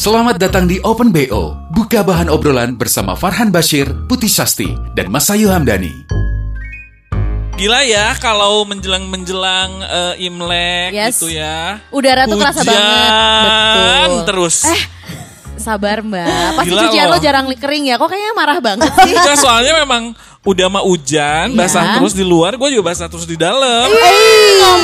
Selamat datang di Open BO, buka bahan obrolan bersama Farhan Bashir, Putih Sasti, dan Masayu Hamdani. Gila ya kalau menjelang-menjelang eh, Imlek Yes. gitu ya. Udara tuh kerasa Hujan banget. Betul. terus. Eh, sabar mbak. Pasti Gila cucian loh. lo jarang kering ya. Kok kayaknya marah banget sih? Enggak, soalnya memang udah mah hujan, basah Iya. terus di luar, gue juga basah terus di dalam.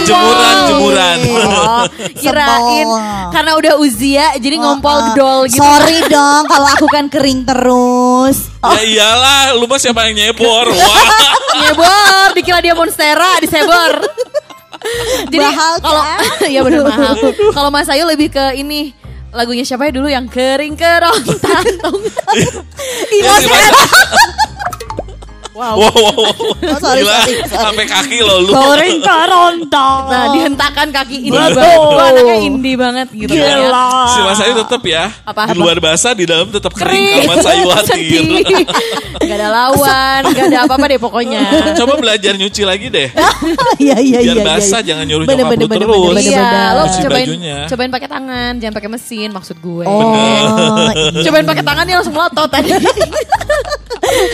Jemuran, jemuran. Oh, kirain karena udah uzia jadi ngompol Uh-uh. gedol gitu. Sorry dong kalau aku kan kering terus. Ya iyalah, lu mah siapa yang nyebor? Wah. Nyebor, dikira dia monstera, disebor. Jadi kalau kan? ya benar mahal. Kalau Mas Ayu lebih ke ini lagunya siapa ya? Dulu yang kering kerontang. Ya, siapa- wow. Wow, wow, wow. Oh, sorry, Gila, sorry, sorry. sampai kaki lo lu. Kering kerontang. Nah, dihentakan kaki ini banget. Gua anaknya indie banget gitu kan ya. Si Mas Ayu tetap ya. Apa? Di luar basah, di dalam tetap kering. Kering. Amat saya khawatir. Sedih. Gak ada lawan, gak ada apa-apa deh pokoknya. Coba belajar nyuci lagi deh. Iya iya iya. Biar iya, basah, iya. jangan nyuruh Bener, nyokap bener, lu bener, terus. bener, bener, Iya, bener. lo cobain bajunya. cobain pakai tangan, jangan pakai mesin maksud gue. Oh, iya. Cobain pakai tangan dia langsung melotot tadi.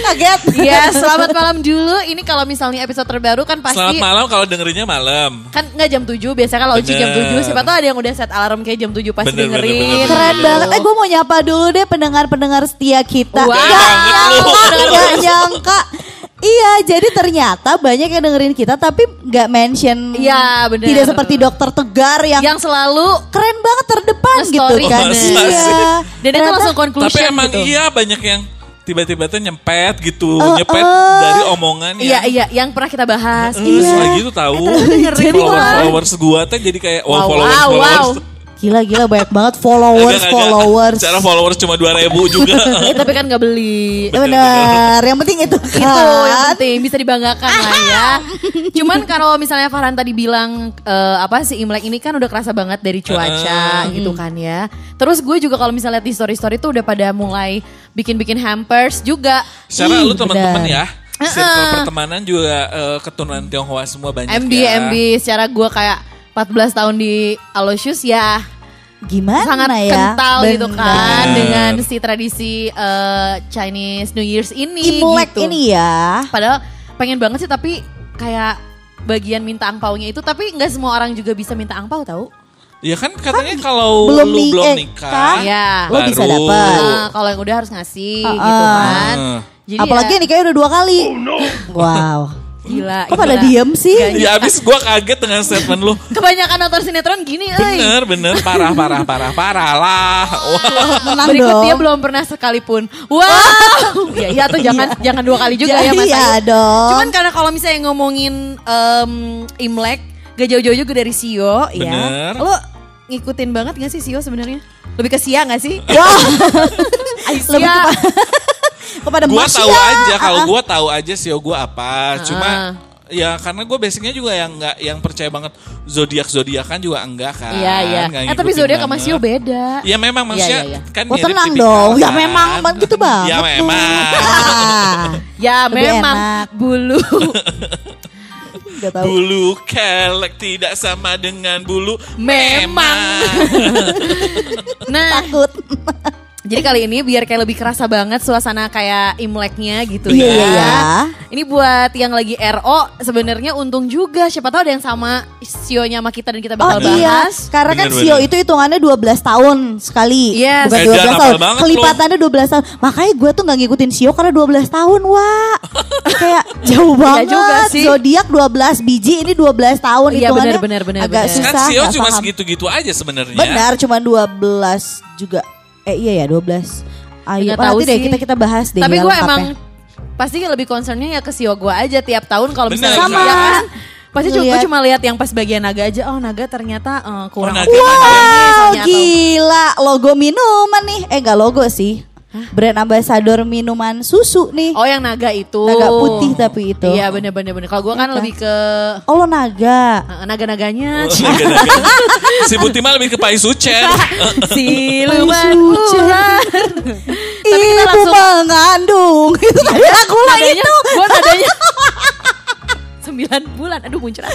Kaget. Iya, selamat malam dulu. Ini kalau misalnya episode terbaru kan Selamat pasti malam kalau dengerinnya malam. kan nggak jam 7 biasa kalau Uci jam Bener. 7 siapa tahu ada yang udah set alarm kayak jam 7 pasti Bener, bener, dengerin. bener, bener. Keren banget. Eh gue mau nyapa dulu deh pendengar-pendengar setia kita. Wow. Gak nyangka, gak nyangka. Iya, jadi ternyata banyak yang dengerin kita tapi nggak mention. Iya, bener. Tidak seperti dokter Tegar yang, Yang selalu keren banget terdepan gitu kan. bener. Iya. dan itu Ternyata- langsung conclusion Tapi emang gitu. iya banyak yang tiba-tiba tuh nyempet gitu, Oh, nyepet oh. dari omongan Iya, ya. iya, yang pernah kita bahas. Eh, Iya. Setelah gitu tahu. dengerin followers, followers gua tuh jadi kayak wow, Wow, followers, wow, followers. wow. Gila gila banyak banget followers Agak- agak- followers. Cara followers cuma 2000 juga. Eh, tapi kan gak beli. Ya benar, yang penting itu kan. itu yang penting bisa dibanggakan lah ya. Cuman kalau misalnya Farhan tadi bilang eh, apa sih Imlek ini kan udah kerasa banget dari cuaca gitu kan ya. Terus gue juga kalau misalnya lihat di story-story tuh udah pada mulai bikin-bikin hampers juga. Secara lu teman-teman ya. Circle pertemanan juga eh, keturunan Tionghoa semua banyak MB ya. MB secara gue kayak 14 tahun di Aloysius ya Gimana sangat ya? kental gitu kan Benar. dengan si tradisi eh, Chinese New Year's ini Imlek gitu. ini ya. Padahal pengen banget sih tapi kayak bagian minta angpaunya itu tapi nggak semua orang juga bisa minta angpau tahu. Ya kan katanya kalau belum lu belum eh, nikah, kan? Iya. Lo bisa dapet. Nah, kalau yang udah harus ngasih Ah, gitu ah. kan. Hmm. Jadi Apalagi ya, nikahnya udah dua kali. Wow. Gila. Kok pada diem sih? Gak Ya abis gua kaget dengan statement lu. Kebanyakan nonton sinetron gini, euy. Bener, bener, parah, parah, parah, parah lah. Wah. Menang Berikut dong. dia belum pernah sekalipun. Wow. Iya, iya tuh jangan jangan dua kali juga ya Mas. Iya Ayu. dong. Cuman karena kalau misalnya ngomongin em, Imlek gak jauh-jauh juga dari Sio Bener. ya. Lo ngikutin banget gak sih Sio sebenarnya? Lebih ke Sia gak sih? Wah, Aisyah. lebih kepa- kepada Gua Mas tahu ya. aja kalau Ah, ah. gua tahu aja sih gua apa. Cuma Ah. ya karena gue basicnya juga yang nggak yang percaya banget zodiak zodiakan juga enggak kan. Iya, iya. Eh tapi zodiak sama. Sio beda. Ya memang maksudnya iya, iya. kan Oh mirip tenang tipikal dong. Ya kan. memang Bang, gitu banget. Ya tuh. memang. Ya memang enak. bulu. Tahu. Bulu kelek tidak sama dengan bulu Memang. nah, Takut. Jadi kali ini biar kayak lebih kerasa banget suasana kayak Imleknya gitu Iya, ya. iya, iya. Ini buat yang lagi RO sebenarnya untung juga siapa tahu ada yang sama Sionya sama kita dan kita Oh bakal iya, bahas. karena kan Bener, Sio bener. itu hitungannya 12 tahun sekali. Yes. Bukan Edan 12 hafal tahun. Kelipatannya 12 tahun. Makanya gue tuh gak ngikutin Sio karena 12 tahun, Wak. Kayak jauh banget. juga sih. Zodiak 12 biji, ini 12 tahun. Iya, hitungannya benar, benar, benar, Agak benar. susah. Kan Sio nggak cuma segitu-gitu aja sebenarnya. Benar, cuma 12 juga. Eh iya ya, 12. Ayo, tahu nanti deh kita kita bahas deh. Tapi gue emang pasti lebih concernnya ya ke Sio gue aja tiap tahun kalau misalnya sama. ya kan. Pasti cuma gue cuma lihat yang pas bagian naga aja. Oh naga ternyata eh, kurang. naga manja. misalnya, Wow, gila logo minuman nih. Eh gak logo sih. Brand ambassador minuman susu nih. Oh yang naga itu. Naga putih tapi itu. Iya bener bener bener. Kalau gue kan Iya lebih ke Oh lo naga. uh, naga-naganya. Oh, naga-naga. si Buti mah lebih ke Pai Sucen. Siluman ular. Tapi kita Ibu langsung mengandung. Itu tadi lagu lo nadanya, itu. gue nadanya sembilan bulan. Aduh muncrat.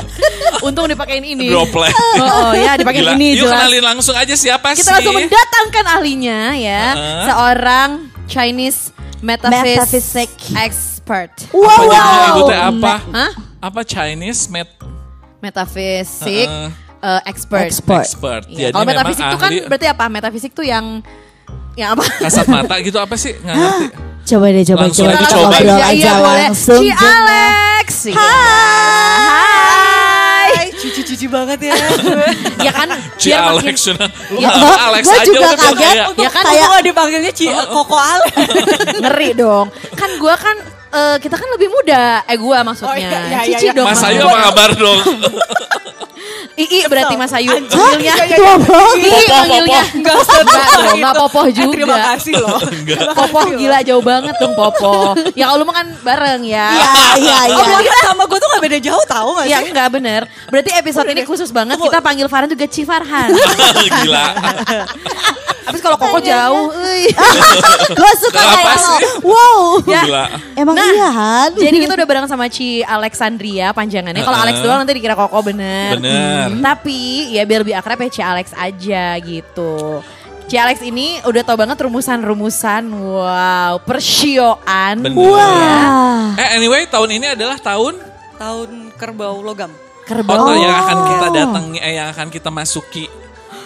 Untung dipakein ini. Droplet. Oh, oh ya dipakein Gila. ini Yuk jelas. kenalin langsung aja siapa sih? Kita langsung mendatangkan ahlinya ya, Heeh. seorang Chinese metaphysics Metaphysic. expert. Wow, Apa wow. itu teh apa? Hah? Apa Chinese met Metafisik Heeh. uh, expert. Expert. expert? Jadi Kalau metafisik itu kan berarti apa? Metafisik tuh yang yang apa? kasat mata gitu apa sih? Nggak ngerti. Coba deh coba Langsung coba aja kita coba. ngobrol Iya, aja iya, boleh. langsung. Si Jenna. Alex. Iya. Hai. Cici-cici banget ya. Ya kan Ci Alex. Lu Ya, gua- Alex gua aja juga kaget. kayak- Ya kan Kayak- Kok dipanggilnya Ci Koko Ale? ngeri dong. Kan gua kan eh, kita kan lebih muda. Eh gua maksudnya. Oh, iya, iya, Cici iya. dong. Mas Ayu gua. apa kabar dong? Ii berarti Mas Ayu. Panggilnya. Ii Popoh, panggilnya. Enggak Enggak popoh Eh, juga. terima kasih loh. Popoh gila jauh banget dong Popoh. Ya kalau lu mah kan bareng ya. Iya iya iya. Oh, sama gue tuh gak beda jauh tahu gak sih? Ya enggak bener. Berarti episode ini khusus banget kita panggil Farhan juga Ci Farhan. Gila. Habis kalau Koko jauh. Gue suka kayak. Wow. Ya. Gila. Emang Nah, iya Han. Jadi kita udah bareng sama Ci Alexandria panjangannya. Kalau Alex doang nanti dikira Koko bener. Bener. Hmm, Tapi ya biar lebih akrab ya Ci Alex aja gitu. Ci Alex ini udah tau banget rumusan-rumusan. Wow, persioan. Bener. Wah. Eh anyway tahun ini adalah tahun Tahun kerbau logam. Kerbau. Oh, yang akan kita datangi, eh, yang akan kita masuki.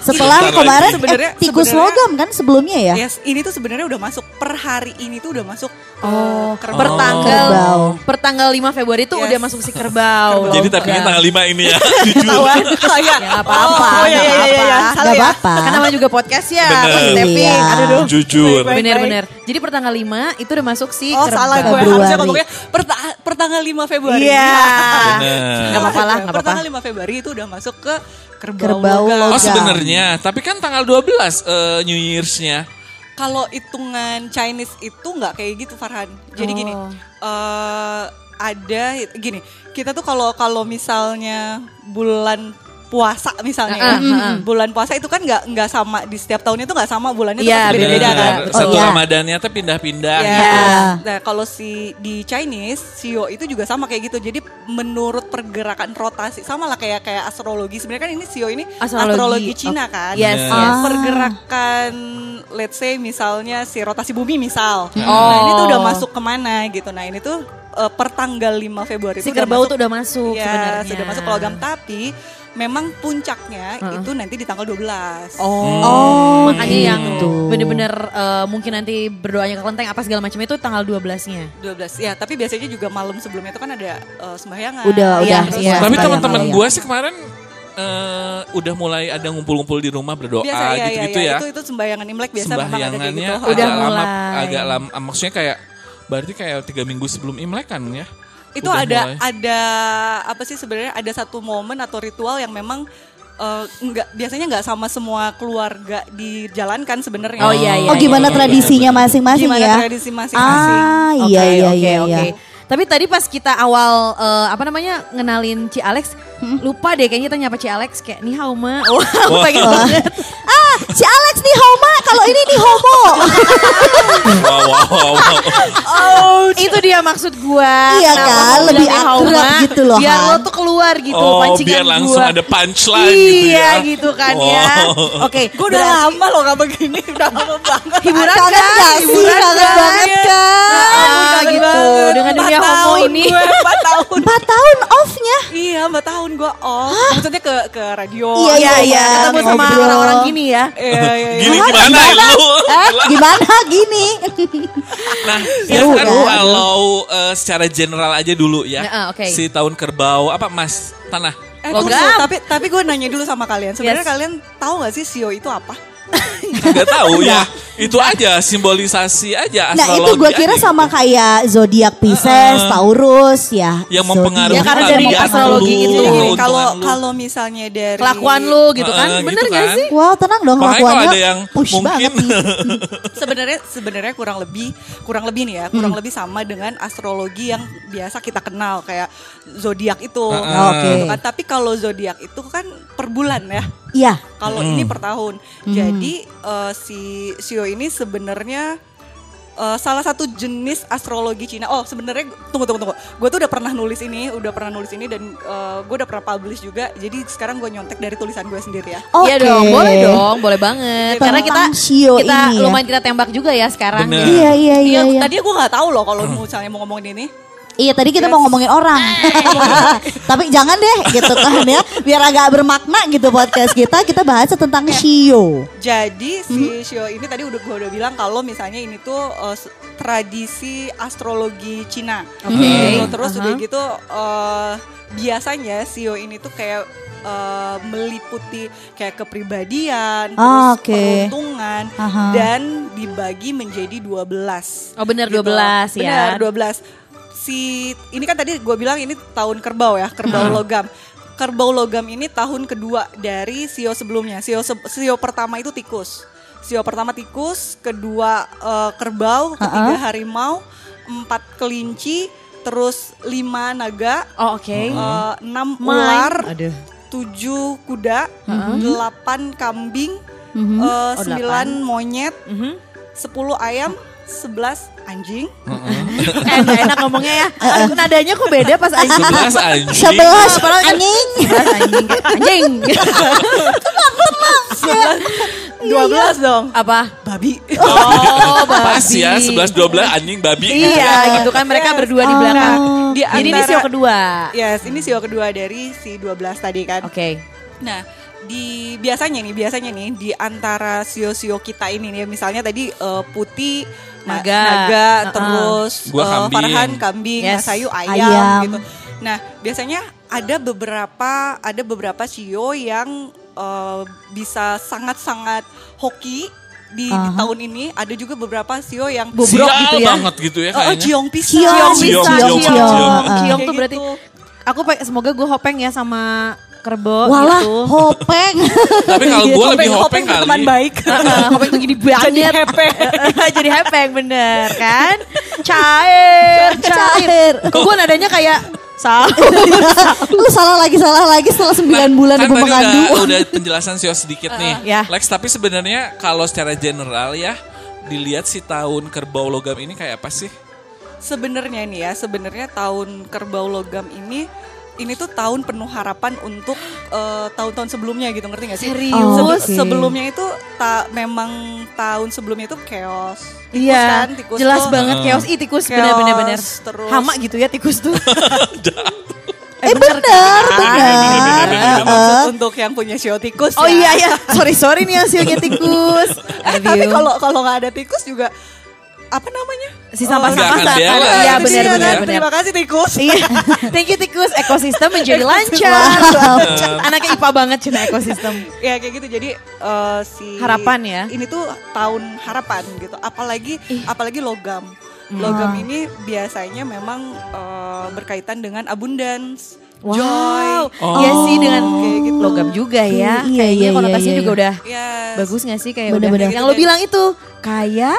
Setelah Bentar kemarin lagi. Sebenarnya- eh, tikus sebenarnya- logam kan sebelumnya ya? Yes, ini tuh sebenarnya udah masuk per hari ini tuh udah masuk. Oh, kerbau. per tanggal Kerbau. per tanggal 5 Februari itu Yes. udah masuk si kerbau. Jadi tapi ini tanggal 5 ini ya. Jujur. Oh, iya. Ya apa-apa, Oh, iya, nggak iya, iya, iya. apa-apa. Salah ya. apa-apa. Kan namanya juga podcast ya, Bener. Iya. Aduh, duh. Jujur. Bener-bener. Jadi per tanggal 5 itu udah masuk si Oh kerbau. salah gue Februari. harusnya ngomongnya per, ta- per tanggal 5 Februari. Iya. Bener. Nggak apa-apa lah, nggak Per apa-apa. tanggal 5 Februari itu udah masuk ke kerbau, Kerbau logam. Oh sebenarnya, tapi kan tanggal 12 eh, New Years-nya. Kalau hitungan Chinese itu nggak kayak gitu Farhan. Jadi gini, Oh. eh ada gini, kita tuh kalau kalau misalnya bulan puasa misalnya ya, ah, ah. bulan puasa itu kan nggak nggak sama di setiap tahunnya itu nggak sama bulannya itu pasti beda-beda beda-beda kan. Bener. Oh, Satu iya. Ramadannya tuh pindah-pindah. Ya. Iya. Nah, kalau si di Chinese, Sio itu juga sama kayak gitu. Jadi menurut pergerakan rotasi sama lah kayak kayak astrologi. Sebenarnya kan ini Sio ini Astrologi. astrologi, Cina kan. Yes, Yes. yes. Ah. Pergerakan let's say misalnya si rotasi bumi misal. Oh. Nah, ini tuh udah masuk ke mana gitu. Nah, ini tuh eh, per tanggal 5 Februari Si itu udah kerbau masuk- tuh udah masuk Iya, sebenarnya. sudah masuk logam tapi memang puncaknya itu nanti di tanggal 12. Oh, Oh, makanya yang gitu. bener-bener eh, mungkin nanti berdoanya ke kelenteng apa segala macam itu tanggal 12-nya. 12 ya tapi biasanya juga malam sebelumnya itu kan ada eh, sembahyangan Udah, Iya, udah. iya. Tapi teman-teman malam. gue sih kemarin eh, udah mulai ada ngumpul-ngumpul di rumah berdoa biasa ya, gitu-gitu ya, ya. Itu itu sembayangan Imlek biasa memang ada gitu. Udah agak lama, mulai. agak lama. Maksudnya kayak berarti kayak tiga minggu sebelum Imlek kan ya? Itu Udah ada mulai. ada apa sih sebenarnya ada satu momen atau ritual yang memang eh, nggak biasanya nggak sama semua keluarga dijalankan sebenarnya. Oh, iya, iya, Oh gimana iya, tradisinya masing-masing Gimana ya? tradisi masing-masing. Ah Oke, iya iya oke, iya. oke. iya. Tapi tadi pas kita awal eh, apa namanya ngenalin Ci Alex, lupa deh kayaknya kita nyapa Ci Alex kayak ni hao ma. Wah, pengen banget. Ah si Alex nih Homa kalau ini nih homo. Wow, wow, wow, wow. Itu dia maksud gua. Iya Kenapa kan, gua lebih akrab ma, gitu loh, Biar lo tuh keluar gitu Oh, pancingan biar langsung gua. ada punchline gitu Iya ya. gitu kan ya. Wow. Oke, Gue udah lama loh gak begini, udah lama banget. hiburan kan? gak? Hiburan kan? banget kan? Ah, Kangen gitu. banget. Dengan dunia homo ini. Gue, 4 tahun. Empat tahun off-nya. Iya, 4 tahun gue off. Maksudnya ke ke radio. Iya, Iya iya, ketemu sama orang-orang gini ya. Iya, iya, iya. Gini gimana lu? Eh, gimana gini? Nah, ya kan kalau eh, secara general aja dulu ya. Ya, ah, oke. Si tahun kerbau apa Mas Tanah? Eh, Logam. tunggu, tapi tapi gue nanya dulu sama kalian. Sebenarnya Yes. kalian tahu gak sih Sio itu apa? Gak tahu ya. Itu aja simbolisasi aja Nah itu gue kira aja sama gitu. kayak zodiak Pisces, Taurus ya. Yang mempengaruhi Ya, karena dari mempengaruhi. astrologi itu. Keuntungan kalau kalau misalnya dari Kelakuan lu gitu kan. Heeh, Bener gitu gak kan. sih? Wow tenang dong Makanya kelakuannya. ada yang Push mungkin sebenarnya sebenarnya kurang lebih kurang lebih nih ya kurang lebih sama dengan astrologi yang biasa kita kenal kayak zodiak itu Heeh. Oke. Gitu kan. tapi kalau zodiak itu kan per bulan ya Iya. kalau ini per tahun jadi eh, si Sio ini sebenarnya eh, salah satu jenis astrologi Cina. Oh, sebenarnya tunggu tunggu tunggu. Gue tuh udah pernah nulis ini, udah pernah nulis ini dan gue udah pernah publish juga. Jadi sekarang gue nyontek dari tulisan gue sendiri ya. Oke. Iya dong, boleh dong, boleh banget. Tentang Karena kita Shio kita ini ya. lumayan kita tembak juga ya sekarang. Bener. Jadi, Iya iya iya. iya. Tadi gue nggak tahu loh kalau misalnya mau ngomongin ini. Iya tadi kita mau ngomongin orang. Tapi jangan deh gitu kan ya. Biar agak bermakna gitu podcast kita. Kita bahas tentang Shio. Jadi si Shio ini tadi udah gue udah bilang kalau misalnya ini tuh uh, tradisi astrologi Cina. Oke. Gitu. Terus Aha. udah gitu uh, biasanya Shio ini tuh kayak uh, meliputi kayak kepribadian, Ah, terus oke. peruntungan Aha. dan dibagi menjadi 12. Oh bener Gitu. 12 ya. Benar 12. Si ini kan tadi gue bilang ini tahun kerbau ya, kerbau logam. Kerbau logam ini tahun kedua dari sio sebelumnya. Sio se- sio pertama itu tikus. Sio pertama tikus, kedua eh, kerbau, ketiga harimau, empat kelinci, terus lima naga, Oh oke. eh, enam Main. ular, Aduh. tujuh kuda, delapan kambing, eh, sembilan monyet, Mhm. sepuluh ayam, sebelas anjing. Eh gak enak ngomongnya ya. Nadanya kok beda pas anjing. Sebelas anjing. Sebelas anjing. Sebelas anjing. Anjing. Dua belas dong. Apa? Babi. Oh Pas babi. ya 11 12 anjing babi. Iya gitu kan mereka berdua di belakang. Di Jadi ini sio kedua. Yes, ini sio kedua dari si 12 tadi kan. Oke. Nah, di biasanya nih, biasanya nih di antara sio-sio kita ini nih, misalnya tadi eh, putih, Naga. naga Uh-uh. terus Gua eh, kambing. Farhan kambing, Yes. Masayu ayam, Ayam. gitu. Nah, biasanya ada beberapa ada beberapa sio yang eh, bisa sangat-sangat hoki di, di Aha. tahun ini. Ada juga beberapa sio yang Bobrok gitu ya. banget gitu ya Oh, kayaknya. ciong pisang. Ciong, Ciong, Ciong, ciong, ciong. ciong. Ciong Kayak tuh berarti gitu. aku semoga gue hopeng ya sama kerbau Walah gitu. hopeng. Tapi kalau gue lebih Hopeng- hopeng hopeng kali. teman baik. Hopeng tuh gini banget. Jadi hepeng. Jadi hepeng bener kan? Cair, cair. Kok gue nadanya kayak salah. Lu salah lagi salah lagi setelah 9 bulan kan mengandung. udah, udah penjelasan Sio sedikit nih. ya. Lex, tapi sebenarnya kalau secara general ya, dilihat si tahun kerbau logam ini kayak apa sih? Sebenarnya nih ya, sebenarnya tahun kerbau logam ini ini tuh tahun penuh harapan untuk eh, tahun-tahun sebelumnya gitu ngerti gak sih? Serius? Oh, Oke. Sebelumnya itu ta- memang tahun sebelumnya itu chaos. Tikus Iya, kan, tikus jelas tuh banget chaos. Ih tikus bener-bener bener. terus- Hama gitu ya tikus tuh. Eh benar, benar. Ada maksud untuk yang punya sio tikus Oh ya. iya ya, sorry sorry nih hasilnya tikus. Eh, tapi kalau kalau nggak ada tikus juga apa namanya? si sampah-sampah saat bela. ada. Iya dia benar benar benar. Terima kasih tikus. Iya, thank you tikus. Ekosistem menjadi lancar. Anaknya IPA banget cina ekosistem. ya kayak gitu jadi eh, si Harapan ya? ini tuh tahun harapan gitu apalagi apalagi logam logam ini biasanya memang eh, berkaitan dengan abundance joy Wow, Oh. iya sih dengan Kayak gitu. logam juga ya. Iya, Kayaknya iya, konotasinya iya, juga iya. udah Yes. bagus gak sih kayak Bener-bener. udah. Yang lo bilang itu kaya,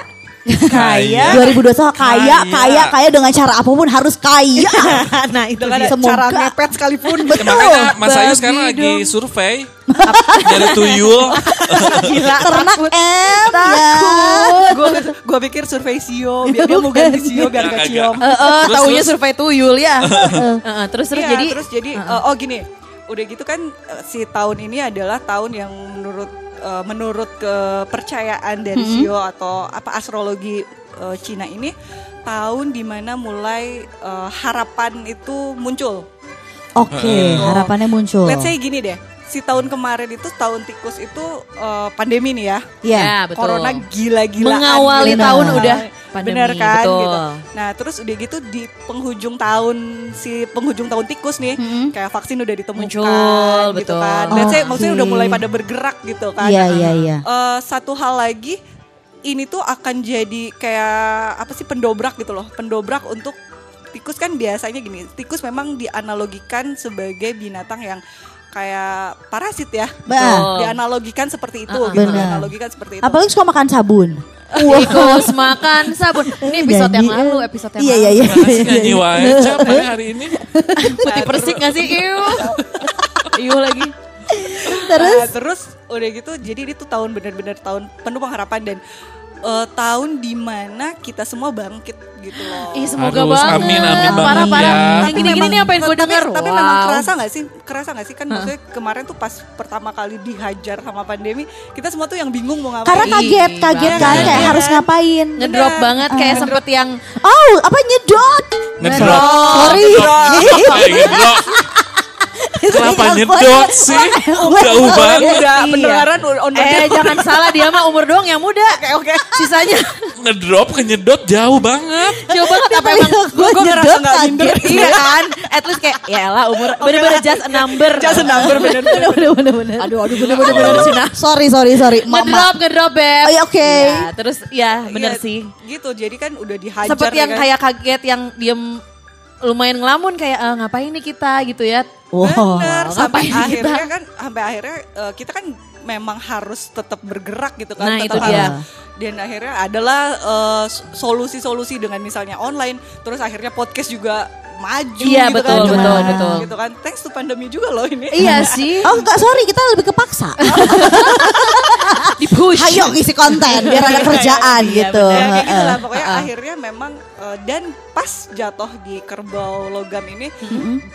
kaya. 2021 kaya, Kaya. kaya, kaya dengan cara apa pun harus kaya. nah itu dengan dia. Semoga. cara ngepet sekalipun Ya, betul makanya Mas Ayu sekarang lagi survei dari tuyul. Gila, Ternak M ya. gue gue pikir survei sio biar dia mau ganti sio biar gak Eh, eh, Terus, taunya survei tuyul ya. Heeh, terus terus Iya, jadi terus jadi eh, oh gini udah gitu kan eh, si tahun ini adalah tahun yang menurut eh, menurut kepercayaan dari Sio atau apa astrologi eh, Cina ini tahun di mana mulai eh, harapan itu muncul. Oke, harapannya muncul. Let's say gini deh, si tahun kemarin itu tahun tikus itu eh, pandemi nih ya. Ya. Ya, betul. Corona gila-gilaan. Mengawali gitu. tahun udah pandemi, Bener kan betul. gitu. Nah terus udah gitu di penghujung tahun si penghujung tahun tikus nih, kayak vaksin udah ditemukan Muncul, gitu betul. kan. Let's say Oke. maksudnya udah mulai pada bergerak gitu kan. Iya, iya, iya. Eh, satu hal lagi ini tuh akan jadi kayak apa sih pendobrak gitu loh, pendobrak untuk tikus kan biasanya gini, tikus memang dianalogikan sebagai binatang yang kayak parasit ya. Bah. Dianalogikan seperti itu Ah, gitu, dianalogikan seperti itu. Apalagi suka makan sabun. Tikus makan sabun. Ini episode yang lalu, episode yang Iya lalu. iya iya. Makasih nyanyi wae capek hari ini. Putih persik gak sih? Iu. Iu lagi. Terus Nah, terus udah gitu jadi itu tahun bener-bener tahun penuh pengharapan dan eh, tahun di mana kita semua bangkit gitu loh. Ih semoga Harus, banget. amin, amin banget Parah-parah. ya. Yang gini-gini nih apa yang gue tapi, denger. tapi wow. memang kerasa nggak sih? Kerasa nggak sih kan maksudnya kemarin tuh pas pertama kali dihajar sama pandemi, kita semua tuh yang bingung mau ngapain. karena kaget kaget kan kayak harus ngapain. Ngedrop banget kayak sempet yang Oh apa nyedot? Ngedrop. Sorry. Eh, ngedrop. Kenapa nyedot sih? Jauh banget. Udah Iya. pendengaran on the Eh jangan salah dia mah umur doang yang muda. Oke oke. Sisanya Ngedrop ke nyedot jauh banget. jauh banget apa emang gue gua ngerasa nggak minder. Iya kan? At least kayak ya lah umur bener-bener just a number. Just a number bener. Bener bener bener bener. Aduh aduh bener-bener bener. Sorry sorry sorry. Mama. Ngedrop ngedrop beb. Oh, oke. Iya, terus ya bener Iya, sih. Gitu, jadi kan udah dihajar. Sempet ya yang kan. kayak kaget yang diem lumayan ngelamun kayak "Eh, ngapain nih kita gitu ya. Wow. Bener, sampai kita? akhirnya kan sampai akhirnya eh, kita kan memang harus tetap bergerak gitu kan. Nah, tetap itu dia. harus- Dan akhirnya adalah eh, solusi-solusi dengan misalnya online, terus akhirnya podcast juga maju Iya, gitu betul, kan. betul, Nah, betul. Gitu kan. Thanks to pandemi juga loh ini. Iya sih. Oh enggak sorry kita lebih kepaksa. Di push. Ayo ngisi konten biar ada kerjaan Iya, gitu. Ya, kayak gitu lah. Pokoknya akhirnya memang eh, dan pas jatuh di kerbau logam ini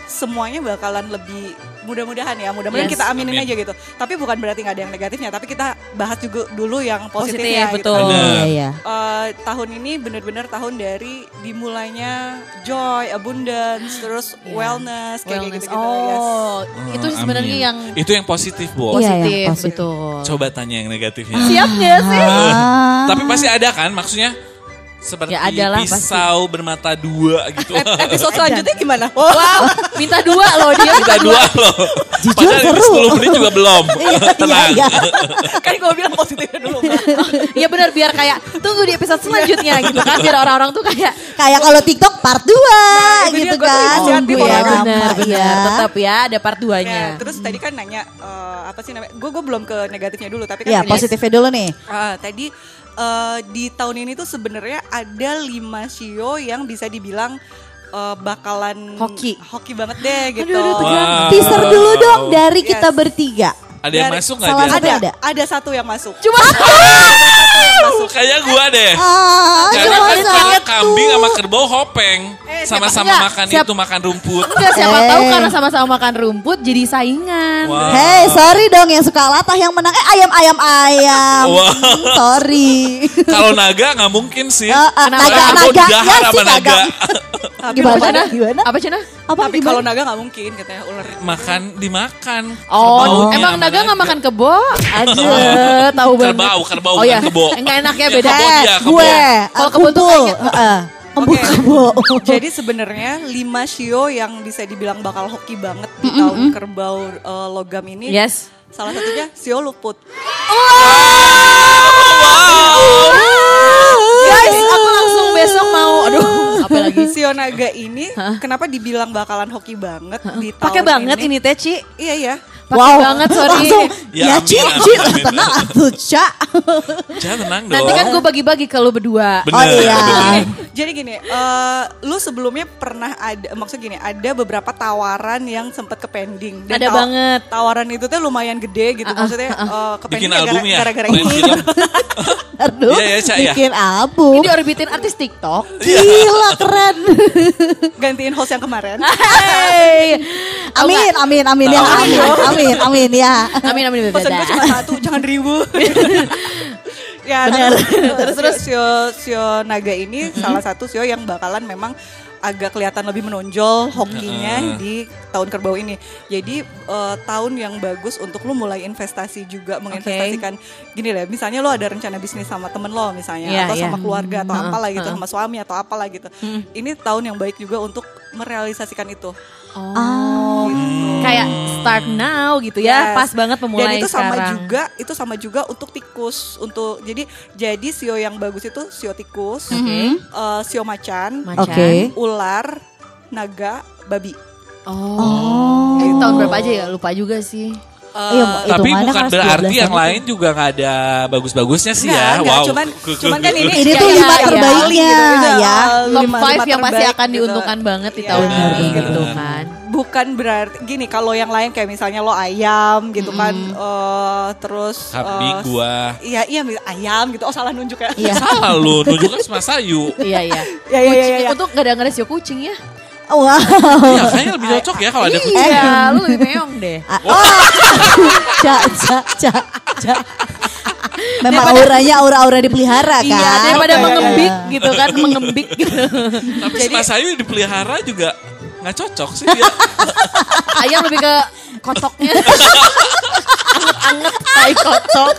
semuanya bakalan lebih mudah-mudahan ya mudah-mudahan Yes. kita aminin Amin. aja gitu tapi bukan berarti nggak ada yang negatifnya tapi kita bahas juga dulu yang Positif, positifnya gitu. betul. Iya iya. Eh, tahun ini benar-benar tahun dari dimulainya joy, abundance, terus wellness kayak Wellness. gitu-gitu. Oh, itu Oh, sebenarnya amin. yang Itu yang positif, Bos. Iya, yang positif, positif. betul. Coba tanya yang negatifnya. Siap gak sih? Ah. Tapi pasti ada kan maksudnya seperti Ya, adalah pisau bermata dua gitu. Episode selanjutnya gimana? Wow, minta dua loh dia. Kita dua loh. Jujur Padahal ini seru. 10 menit juga belum. Tenang. iya. kan gue bilang positifnya dulu. Iya benar biar kayak tunggu di episode selanjutnya gitu kan biar orang-orang tuh kayak Kayak kalau TikTok part 2 itu gitu dia, gua tuh kan. Nunggu orang. ya benar benar ya. tetap ya ada part 2 Ya, terus tadi kan nanya eh, apa sih namanya? Gue gue belum ke negatifnya dulu, tapi kan Ya positifnya dulu nih. Ah, tadi eh, di tahun ini tuh sebenarnya ada lima sio yang bisa dibilang eh, bakalan Hoki. hoki banget deh gitu. Aduh, aduh. Wow. Teaser dulu dong dari Yes. kita bertiga. Ada yang masuk nggak satu- ada, ada? ada satu yang masuk. Cuma Kayak gua deh. Ah, Karena cuma kan satu. kambing sama kerbau hopeng. Eh, Sama-sama makan siap- itu, makan rumput. enggak siapa Eh. tahu karena sama-sama makan rumput jadi saingan. Wow. Hei, sorry dong yang suka latah yang menang. Eh, ayam, ayam, ayam. Wah. Hmm, sorry. Kalau naga nggak mungkin sih. Eh, Soalnya naga, naga, ya sih, naga. naga. Tapi Gimana? Cina? Gimana? Apa Cina? Apa tapi kalau naga nggak mungkin katanya ular. makan dimakan. Oh, emang naga nggak makan kebo? Aja, tahu banget. Kerbau, kerbau, oh, bukan ya. kebo. Enggak enak ya Ya, beda. kebo dia, kebo. gue. Kalau kebo tuh Oke. kebo. Jadi sebenarnya lima sio yang bisa dibilang bakal hoki banget di tahun kerbau eh, logam ini. Yes. Salah satunya sio luput. Guys, aku langsung besok mau aduh, apa lagi? Sio naga ini kenapa dibilang bakalan hoki banget di tahun Pakai banget ini teh, Ci. Iya iya. Pakai banget, sorry. Langsung, Ya, ya, amin, Ci, amin, Ci, amin. tenang atuh, Ca. Jangan tenang dong. Nanti kan gue bagi-bagi ke lu berdua. Bener. Oh iya. Jadi gini, eh, lu sebelumnya pernah ada, maksud gini, ada beberapa tawaran yang sempat ke pending. Ada banget. Tawaran itu tuh lumayan gede gitu, maksudnya eh, ke pending ya ya. gara-gara Main ini. Aduh, Iya, iya, Ca, ya. bikin album. Ini orbitin artis TikTok. Gila, keren. Gantiin host yang kemarin. Hey. Amin, nggak? amin, amin ya. Amin, amin, amin ya. Amin amin Pesan gue cuma satu, jangan ribu. ya, Bener. terus terus sio, sio naga ini salah satu sio yang bakalan memang agak kelihatan lebih menonjol hokinya di tahun kerbau ini. Jadi eh, tahun yang bagus untuk lu mulai investasi juga menginvestasikan gini deh. Misalnya lo ada rencana bisnis sama temen lo misalnya Iya, atau iya. sama keluarga atau Mm-mm, apalah gitu, mm-mm. sama suami atau apalah gitu. Ini tahun yang baik juga untuk merealisasikan itu. Oh. Gitu. Kayak start now gitu ya. Yes. Pas banget memulai Dan itu sama sekarang. juga, itu sama juga untuk tikus. Untuk jadi jadi sio yang bagus itu sio tikus, Oke. eh, sio macan, Macan. Oke. ular, naga, babi. Oh. Itu tahun berapa aja ya? Lupa juga sih. Eh, Iya, Tapi hitungannya bukan berarti 12 yang gitu. lain juga nggak ada bagus-bagusnya sih Enggak, ya. enggak, wow. cuman cuman kan ini Ini tuh lima terbaiknya, gitu, itu, ya. uh, Top lima- 5 lima yang pasti terbaik akan gitu. diuntungkan banget di Iya, tahun ini gitu kan. Bukan berarti gini kalau yang lain kayak misalnya lo ayam gitu kan eh, terus Kambing eh, gua. iya iya ayam gitu oh salah nunjuk ya Iya. Salah lu, nunjukkan sama Sayu. Iya iya. Iya, iya, iya, Kucing- iya. Untuk gak ada nggak ada sio kucing ya. Wow. Iya, kayaknya lebih cocok ya kalau ada kucing. Iya, lu lebih meong deh. Ah, Oh. Cak, cak, cak, cak. Memang auranya aura-aura dipelihara kan? Iya, daripada Oke, mengembik gitu kan, mengembik gitu. Tapi si Mas Sayu dipelihara juga nggak cocok sih dia. Ayam lebih ke kotoknya. Anget-anget tai kotok.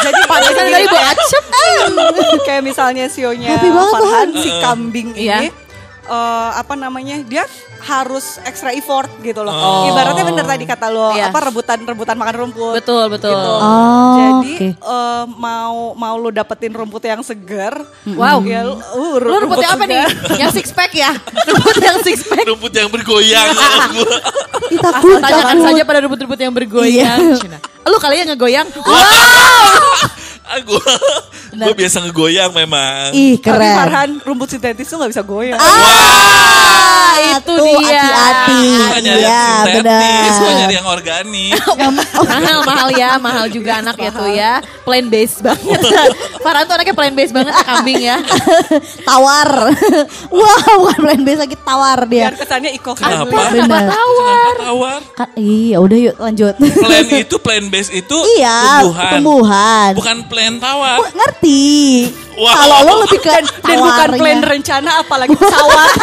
jadi gini, dari bu kayak- acep. kayak misalnya sionya banget, Farhan si kambing Iya. ini eh, apa namanya dia harus extra effort gitu loh Oh. ibaratnya bener tadi kata lo Iya. apa rebutan rebutan makan rumput Betul, betul. gitu. Oh, Jadi eh, mau mau lu dapetin rumput yang seger, Wow. ya lu, uh, Lu rumputnya apa nih? segar. Yang six pack ya? Rumput yang six pack. Rumput yang bergoyang. takut, Tanyakan saja pada rumput-rumput yang bergoyang. Iya. Lu kali yang ngegoyang. Ah, gua, gua biasa ngegoyang memang. Ih, Tapi keren. Farhan rumput sintetis tuh gak bisa goyang. Ah, itu tuh, dia. hati-hati. Iya, yang sintetis, benar. gua nyari yang organik. mahal mahal ya mahal juga anak ya tuh ya plain base banget Farhan tuh anaknya plain base banget kambing ya Tawar. Wah, bukan plan base lagi tawar Biar dia. kesannya iko Kenapa? Benar. Kenapa tawar? Iya, udah yuk lanjut. Plan itu, plan base itu iya, tumbuhan. tumbuhan. Bukan plan tawar. Gua ngerti. Wow. Kalau lo lebih ke dan, dan bukan plan rencana apalagi pesawat.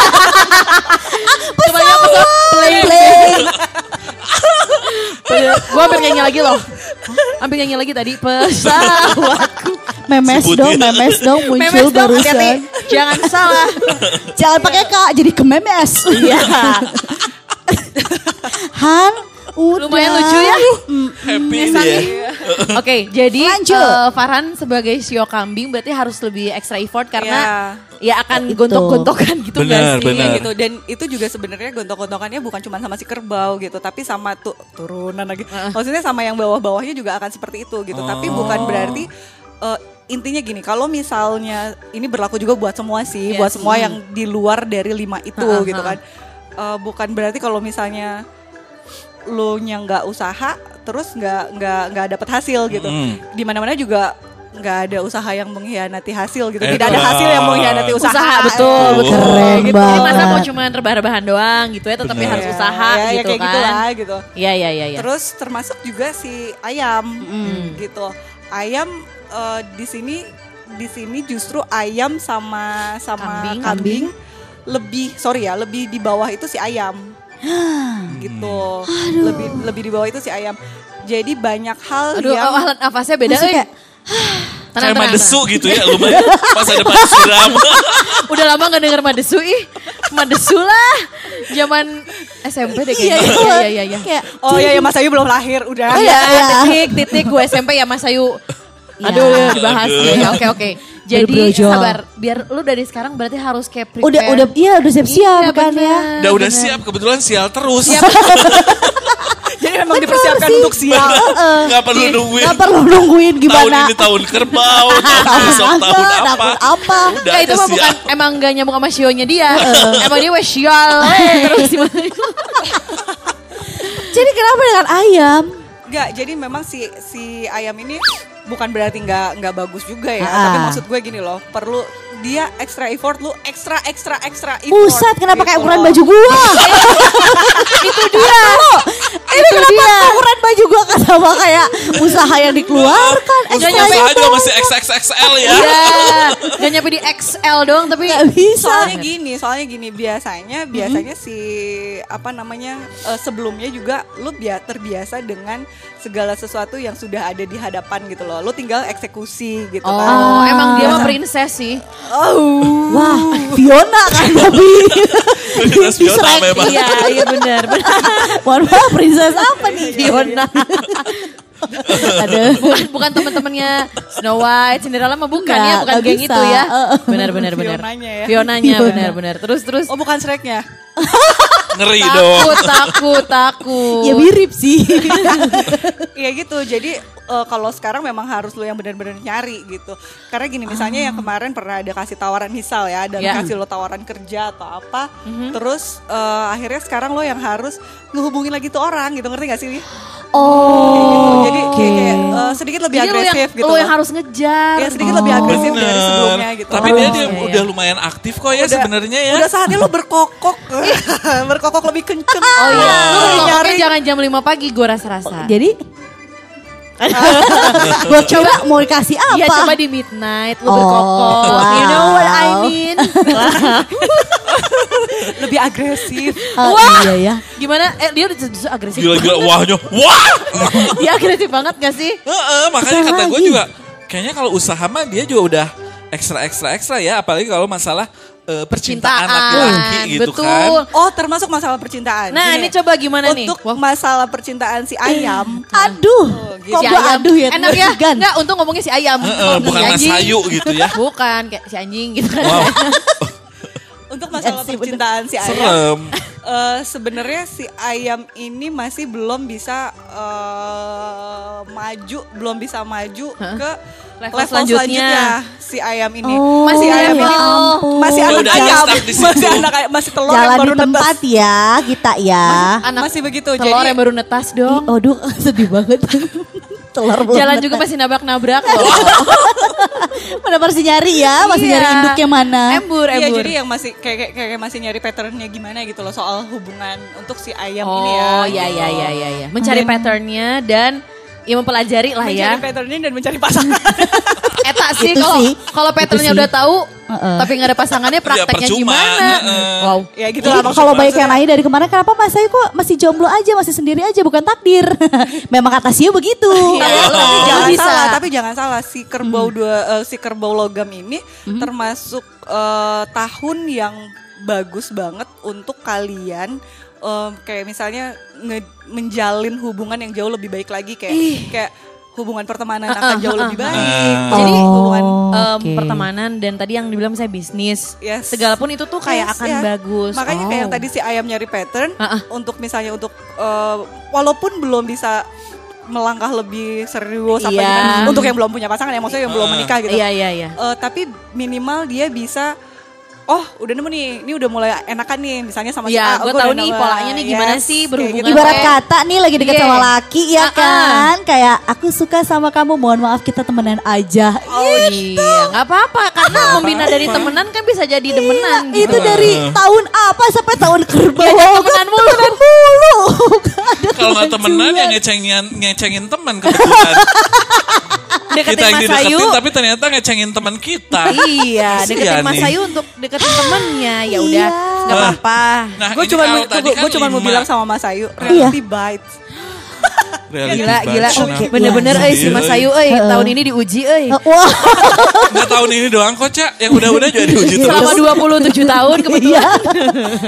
Pesawat plain Plain. gue hampir nyanyi lagi loh hampir nyanyi lagi tadi pesawatku Memes Sebut dong, ya. memes dong muncul memes dong barusan. jangan salah Jangan pakai kak, jadi ke memes. Iya. Han, udah. lumayan lucu ya Happy Ngesan dia. nih. Oke, jadi Lanjut. eh, Farhan sebagai sio kambing berarti harus lebih extra effort karena ya akan Itu. gontok-gontokan gitu Benar, gak sih? benar. Iya gitu dan itu juga sebenarnya gontok-gontokannya bukan cuma sama si kerbau gitu tapi sama tuh turunan lagi maksudnya sama yang bawah-bawahnya juga akan seperti itu gitu tapi bukan berarti eh, intinya gini kalau misalnya ini berlaku juga buat semua sih Yes. buat semua yang di luar dari lima itu Ha, ha, gitu kan Eh, bukan berarti kalau misalnya lo nya nggak usaha terus nggak nggak nggak dapet hasil gitu Mm. di mana-mana juga nggak ada usaha yang mengkhianati hasil gitu Eh, tidak ada hasil yang mengkhianati usaha, usaha betul Oh. betul Keren gitu. Jadi masa banget. mau cuma rebah-rebahan doang gitu ya tetap Benar. harus Ya, usaha ya, ya gitu kayak kan gitulah gitu Iya iya iya iya. terus termasuk juga si ayam gitu ayam eh, di sini di sini justru ayam sama sama Kambing. kambing, lebih sorry ya lebih di bawah itu si ayam gitu lebih lebih di bawah itu si ayam jadi banyak hal Aduh, yang oh, alat nafasnya beda euy. kayak, Tenang, Kayak tenang, madesu gitu ya lumayan. Pas ada madesu drama. tenang. Udah lama gak denger madesu ih. Madesu lah. Zaman SMP deh kayaknya. Iya iya iya. iya. kayak, oh ya ya Mas Ayu belum lahir udah Oh, iya, iya. titik titik gue SMP ya Mas Ayu. Aduh, Ya. dibahas Aduh. ya. ya, Oke oke. Jadi sabar, biar lu dari sekarang berarti harus kayak prepare. udah udah iya udah siap-siap Iya, kan bener. ya. Udah udah siap kebetulan sial terus. jadi memang dipersiapkan untuk sial Gak perlu nungguin. Gak perlu nungguin Tahun gimana. ini tahun kerbau, tahun besok tahun apa. Tahun apa. Udah Enggak itu mah bukan siap. emang gak nyambung sama sionya dia. emang dia wes sial. Terus gimana? Jadi kenapa dengan ayam? Enggak, jadi memang si si ayam ini bukan berarti nggak nggak bagus juga ya. Ah. Tapi maksud gue gini loh, perlu dia extra effort, lu extra extra extra effort. Buset, kenapa kayak gitu ukuran loh. baju gua? itu dia. Ini kenapa ukuran baju gua kan sama kayak usaha yang dikeluarkan? Terus Extra usaha juga masih XXXL ya. Iya. Gak nyampe di XL doang tapi Nggak bisa. Soalnya gini, soalnya gini biasanya biasanya si apa namanya eh, sebelumnya juga lu biar terbiasa dengan segala sesuatu yang sudah ada di hadapan gitu loh. Lo tinggal eksekusi gitu Oh, kan. emang dia mah princess sih. Wah, Fiona kan tapi Fiona memang. Iya, iya benar. benar. Mohon maaf, princess apa nih? Fiona. Aduh. bukan bukan teman-temannya Snow White, Cinderella mah bukan Nggak, ya, bukan geng bisa. itu ya. Benar benar benar. Fionanya ya. Fionanya Fiona. benar benar. Terus terus Oh bukan Shreknya. Ngeri dong. takut takut takut. Ya mirip sih. Iya gitu. Jadi eh, kalau sekarang memang harus lo yang benar-benar nyari gitu. Karena gini misalnya yang kemarin pernah ada kasih tawaran misal ya, dan Ya. kasih lo tawaran kerja atau apa. Terus eh, akhirnya sekarang lo yang harus ngehubungin lagi tuh orang gitu. Ngerti gak sih? Oh. Jadi kayak, kayak, eh, sedikit lebih Jadi lu yang, agresif gitu. lu loh. yang harus ngejar. Ya sedikit lebih agresif dari Bener. sebelumnya gitu. Tapi Oh, dia, dia iya, udah lumayan aktif kok ya sebenarnya ya. Udah saatnya lo berkokok. berkokok lebih kenceng. Oh iya, lu Nyari. jangan jam 5 pagi gue rasa-rasa. Jadi Gue kira mau dikasih apa? Iya coba di midnight lu Oh, berkokok. You know what I wow. mean? lebih agresif. Oh, Wah. Iya ya. Gimana? Eh dia udah justru agresif. Gila-gila wahnya. Wah! dia agresif banget gak sih? Heeh, makanya Besar kata gue juga kayaknya kalau usaha mah dia juga udah ekstra ekstra ekstra ya apalagi kalau masalah eh, percintaan laki-laki gitu betul. kan. Oh termasuk masalah percintaan. Nah Gini, ini coba gimana nih? Untuk masalah percintaan si ayam. Aduh. gitu. Kok si gue ayam. aduh ya? Enak ya? Enggak, untung ngomongnya si ayam. Heeh, Kalau bukan si Mas anjing. Ayu gitu ya. Bukan, kayak si anjing gitu kan. Wow, Untuk masalah percintaan si ayam. serem. Eh, sebenarnya si ayam ini masih belum bisa eh, maju, belum bisa maju ke Level level, selanjutnya. selanjutnya. si ayam ini. Oh, Masih ayam level. ini ampun. masih Ya anak udah, ayam, masih anak ayam, masih telur yang Jalan baru di tempat netas. ya kita ya. Anak Masih begitu. telur Jadi yang baru netas dong. Aduh sedih banget. Telur belum Jalan juga masih nabrak-nabrak loh. Mana masih nyari ya, masih Iya. nyari induknya mana. Embur, Iya embur. jadi yang masih kayak, kayak kayak masih nyari patternnya gimana gitu loh soal hubungan untuk si ayam oh, ini ya. iya gitu. iya iya iya iya. Mencari patternnya dan ya mempelajari lah ya. Mencari patternnya dan mencari pasangan. Eta sih kalau sih. kalau patternnya udah tahu Heeh. tapi nggak ada pasangannya prakteknya percuma, gimana? heeh. Wow. ya gitu lah kalau baik yang nanya dari kemarin kenapa Mas Ayu kok masih jomblo aja, masih sendiri aja bukan takdir. Memang kata Sio begitu. Tapi bisa. jangan bisa. salah, tapi jangan salah si kerbau dua eh, si kerbau logam ini termasuk eh, tahun yang bagus banget untuk kalian em, kayak misalnya nge- menjalin hubungan yang jauh lebih baik lagi kayak kayak hubungan pertemanan akan jauh lebih baik. Jadi Oh, hubungan em, oke. pertemanan dan tadi yang dibilang saya bisnis. Yes. Segalapun itu tuh kayak Yes, akan ya. bagus. Makanya kayak yang Oh. tadi si ayam nyari pattern Ah, ah. untuk misalnya untuk eh, walaupun belum bisa melangkah lebih serius apa Iya. gimana, untuk yang belum punya pasangan ya maksudnya yang belum Ah. menikah gitu. Iya iya iya. Eh, tapi minimal dia bisa oh udah nemu nih ini udah mulai enakan nih misalnya sama si Iya, A gua gua tahu nih nemu. polanya nih gimana sih kayak berhubungan. gitu. Ibarat kata nih lagi deket Iya. sama laki ya Ah, ah. kan. Kayak aku suka sama kamu, mohon maaf kita temenan aja. Oh iya, nggak apa-apa karena membina dari temenan kan bisa jadi demenan Iya, gitu. Itu dari tahun apa sampai tahun kerbau. Diajak temenan mulu. Temenan mulu. Ada Kalau nggak temenan ya ngecengin ngecengin teman kebetulan. kita yang Mas dideketin Ayu. tapi ternyata ngecengin teman kita. Iya, deketin Mas nih. Ayu untuk deketin temennya. Ya udah, Iya. nggak apa-apa. Nah, gue cuma kan gue cuma mau lima. bilang sama Mas Ayu Iya. reality bites Reality Gila, gila. Bener-bener Iya, euy si Mas iya. Ayu euy, tahun ini diuji euy. Eh, Wah, Nggak tahun ini doang kok, Cak. Yang udah-udah juga diuji terus. Selama 27 tahun iya. kebetulan.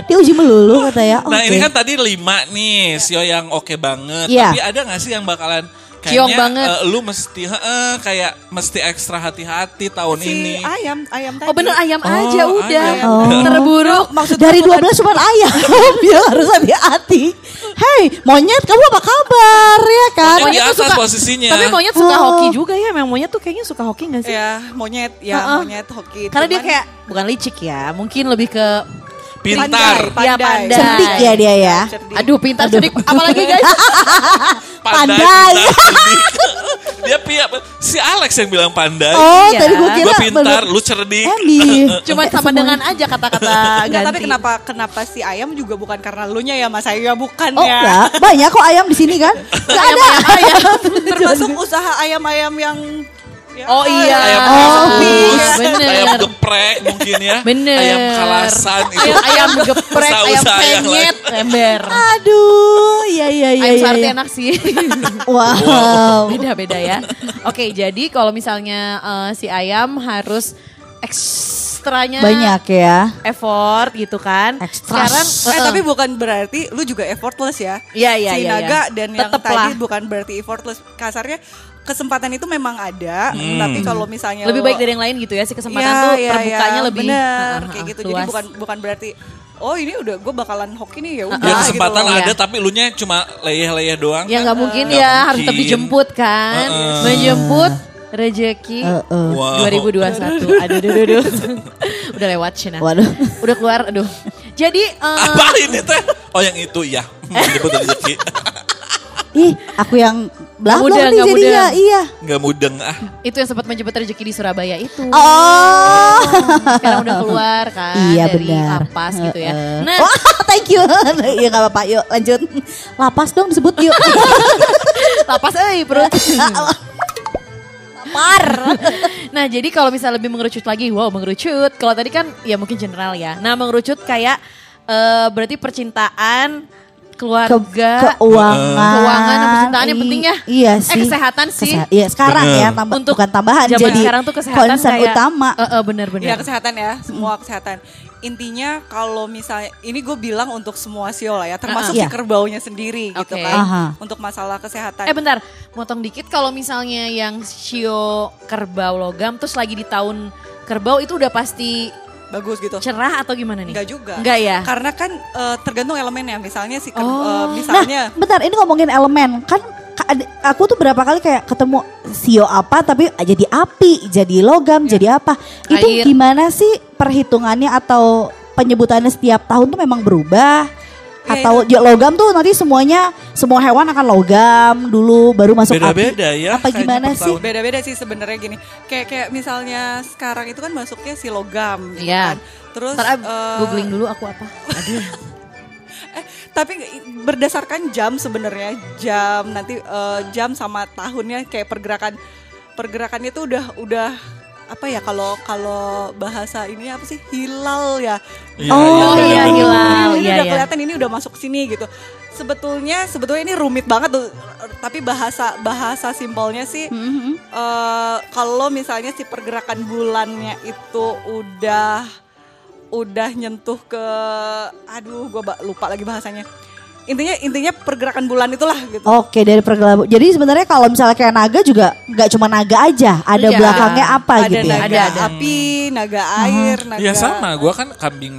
Dia uji melulu kata ya. Nah Oke. ini kan tadi lima nih, Sio yang oke banget. Iya. Tapi ada gak sih yang bakalan Kayaknya banget. eh, lu mesti heeh, kayak mesti ekstra hati-hati tahun si ini. ayam ayam tadi Oh bener ayam Oh, aja udah. ayam. Oh. Terburuk. maksud Dari gua 12 cuma ayam. Dia harus hati-hati. Hei, monyet kamu apa kabar ya kan? Monyet di tuh atas posisinya. Tapi monyet suka Oh. hoki juga ya. Memang monyet tuh kayaknya suka hoki gak sih? ya monyet ya Heeh. monyet hoki Karena dia Cuman kayak bukan licik ya, mungkin lebih ke Pintar. pandai, Iya, pandai. pandai. Cerdik ya dia ya. Cerdik. aduh pintar cerdik apalagi guys. Pandai. pintar, cerdik. Dia pia, si Alex yang bilang pandai. Oh, Iya. tadi gue kira Gue pintar, lu cerdik. Embi. Cuma sama semuanya. dengan aja kata-kata ganti. Enggak, tapi kenapa kenapa si ayam juga bukan karena lu nya ya Mas Ayu ya bukan Oh ya. enggak, banyak kok ayam di sini kan? Enggak ada. Termasuk usaha ayam-ayam yang ya, Oh iya. Ayam Oh, rebus, bener. ayam geprek. mungkin ya. Bener. Ayam kalasan itu. Ayam, ayam geprek, ayam yang penyet, ember. Aduh, iya iya iya. Ayam iya, sate iya. enak sih. Wow. Beda-beda ya. Oke, jadi kalau misalnya eh, si ayam harus ekstranya Banyak ya. effort gitu kan. Ekstra. Sekarang Eh eh, tapi bukan berarti lu juga effortless ya. Iya, iya, Si iya, naga iya. dan yang Tetep tadi lah. bukan berarti effortless. Kasarnya kesempatan itu memang ada, tapi kalau misalnya lebih lo- baik dari yang lain gitu ya. Si kesempatan Iya, tuh iya, terbukanya iya, lebih bener kayak gitu. Jadi luas. bukan bukan berarti oh ini udah gue bakalan hoki nih ya udah Ya gitu kesempatan loh. ada Iya. tapi lu nya cuma leyeh-leyeh doang. Ya kan? nggak mungkin Nggak ya harus tetap mungkin. dijemput kan. Heeh. Menjemput rezeki Eh, eh. Wow. 2021. Aduh, aduh, aduh, aduh. Udah lewat Cina. Waduh. Udah keluar, aduh. Jadi eh, Apa ini teh? Oh yang itu ya. Menyebut rezeki. Ih, aku yang belah mudah, nih nggak jadi mudah. ya. Iya. Nggak mudeng ah. itu yang sempat menjemput rezeki di Surabaya itu. Oh. Sekarang udah keluar kan Iya dari benar. lapas gitu ya. Nah, Wah, thank you. Iya nggak apa-apa. Yuk lanjut. Lapas dong disebut yuk. lapas eh perut. Lapar. Nah, jadi kalau misalnya lebih mengerucut lagi, wow mengerucut. Kalau tadi kan ya mungkin general ya. Nah, mengerucut kayak eh, berarti percintaan, Ke, keluarga, keuangan. keuangan dan percintaan yang I- penting ya. Iya Eh, sih. kesehatan sih. Keseha- Iya sekarang Bener. ya tambah, Untuk bukan tambahan zaman jadi sekarang tuh kesehatan concern kayak utama. Eh, eh, benar-benar. Iya kesehatan ya, semua kesehatan. Intinya kalau misalnya ini gue bilang untuk semua sio lah ya, termasuk Uh-uh. si Iya. kerbaunya sendiri gitu Oke. kan. Aha. Untuk masalah kesehatan. Eh bentar, motong dikit kalau misalnya yang shio kerbau logam terus lagi di tahun kerbau itu udah pasti Bagus gitu. cerah atau gimana nih? Enggak juga. Enggak ya? Karena kan eh, tergantung elemennya. Misalnya si ker- Oh. Nah, misalnya bentar ini ngomongin elemen kan aku tuh berapa kali kayak ketemu sio apa tapi jadi api, jadi logam, jadi apa? Itu Air. gimana sih perhitungannya atau penyebutannya setiap tahun tuh memang berubah? Ya, Atau ya, logam tuh nanti semuanya semua hewan akan logam dulu baru masuk Beda-beda api. ya, Apa gimana sih? beda-beda sih sebenarnya gini. Kayak kayak misalnya sekarang itu kan masuknya si logam gitu Iya. kan. Terus Ntar eh, googling dulu aku apa. Aduh. tapi berdasarkan jam sebenarnya jam nanti eh, jam sama tahunnya kayak pergerakan pergerakannya tuh udah udah apa ya kalau kalau bahasa ini apa sih hilal ya Iya, Oh, iya, iya, bener. hilal. ini iya, udah iya. kelihatan ini udah masuk sini gitu sebetulnya sebetulnya ini rumit banget tuh tapi bahasa bahasa simpelnya sih Mhm. eh, kalau misalnya si pergerakan bulannya itu udah udah nyentuh ke aduh gue lupa lagi bahasanya intinya intinya pergerakan bulan itulah gitu Oke dari pergelabu. Jadi sebenarnya kalau misalnya kayak naga juga nggak cuma naga aja, ada Iya. belakangnya apa ada gitu ya? naga Ada, ada. api naga air naga Iya sama, gua kan kambing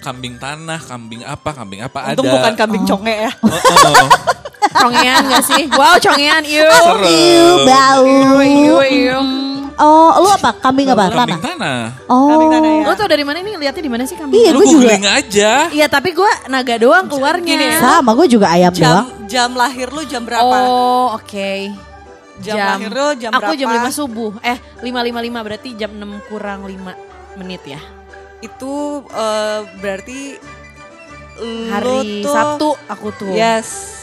kambing tanah, kambing apa, kambing apa untung ada. bukan kambing conge ya Oh, oh. Congean gak sih? Wow, congean. Iu. Iu, bau. Iu, iu. Oh, lu apa? Kambing apa? Kambing Tanah. tanah. Oh. Kambing tanah ya Lu tau dari mana ini? Lihatnya di mana sih kambing? Iya, Lu gue juga. aja. Iya, tapi gue naga doang keluarnya. Gini ya. Sama, gue juga ayam jam doang. jam lahir lu jam berapa Oh, oke. Jam lahir lu jam Aku jam berapa? 5 subuh. Eh, 5.55 berarti jam 6 kurang 5 menit ya. itu eh, berarti Hari tuh- Sabtu aku tuh. Yes.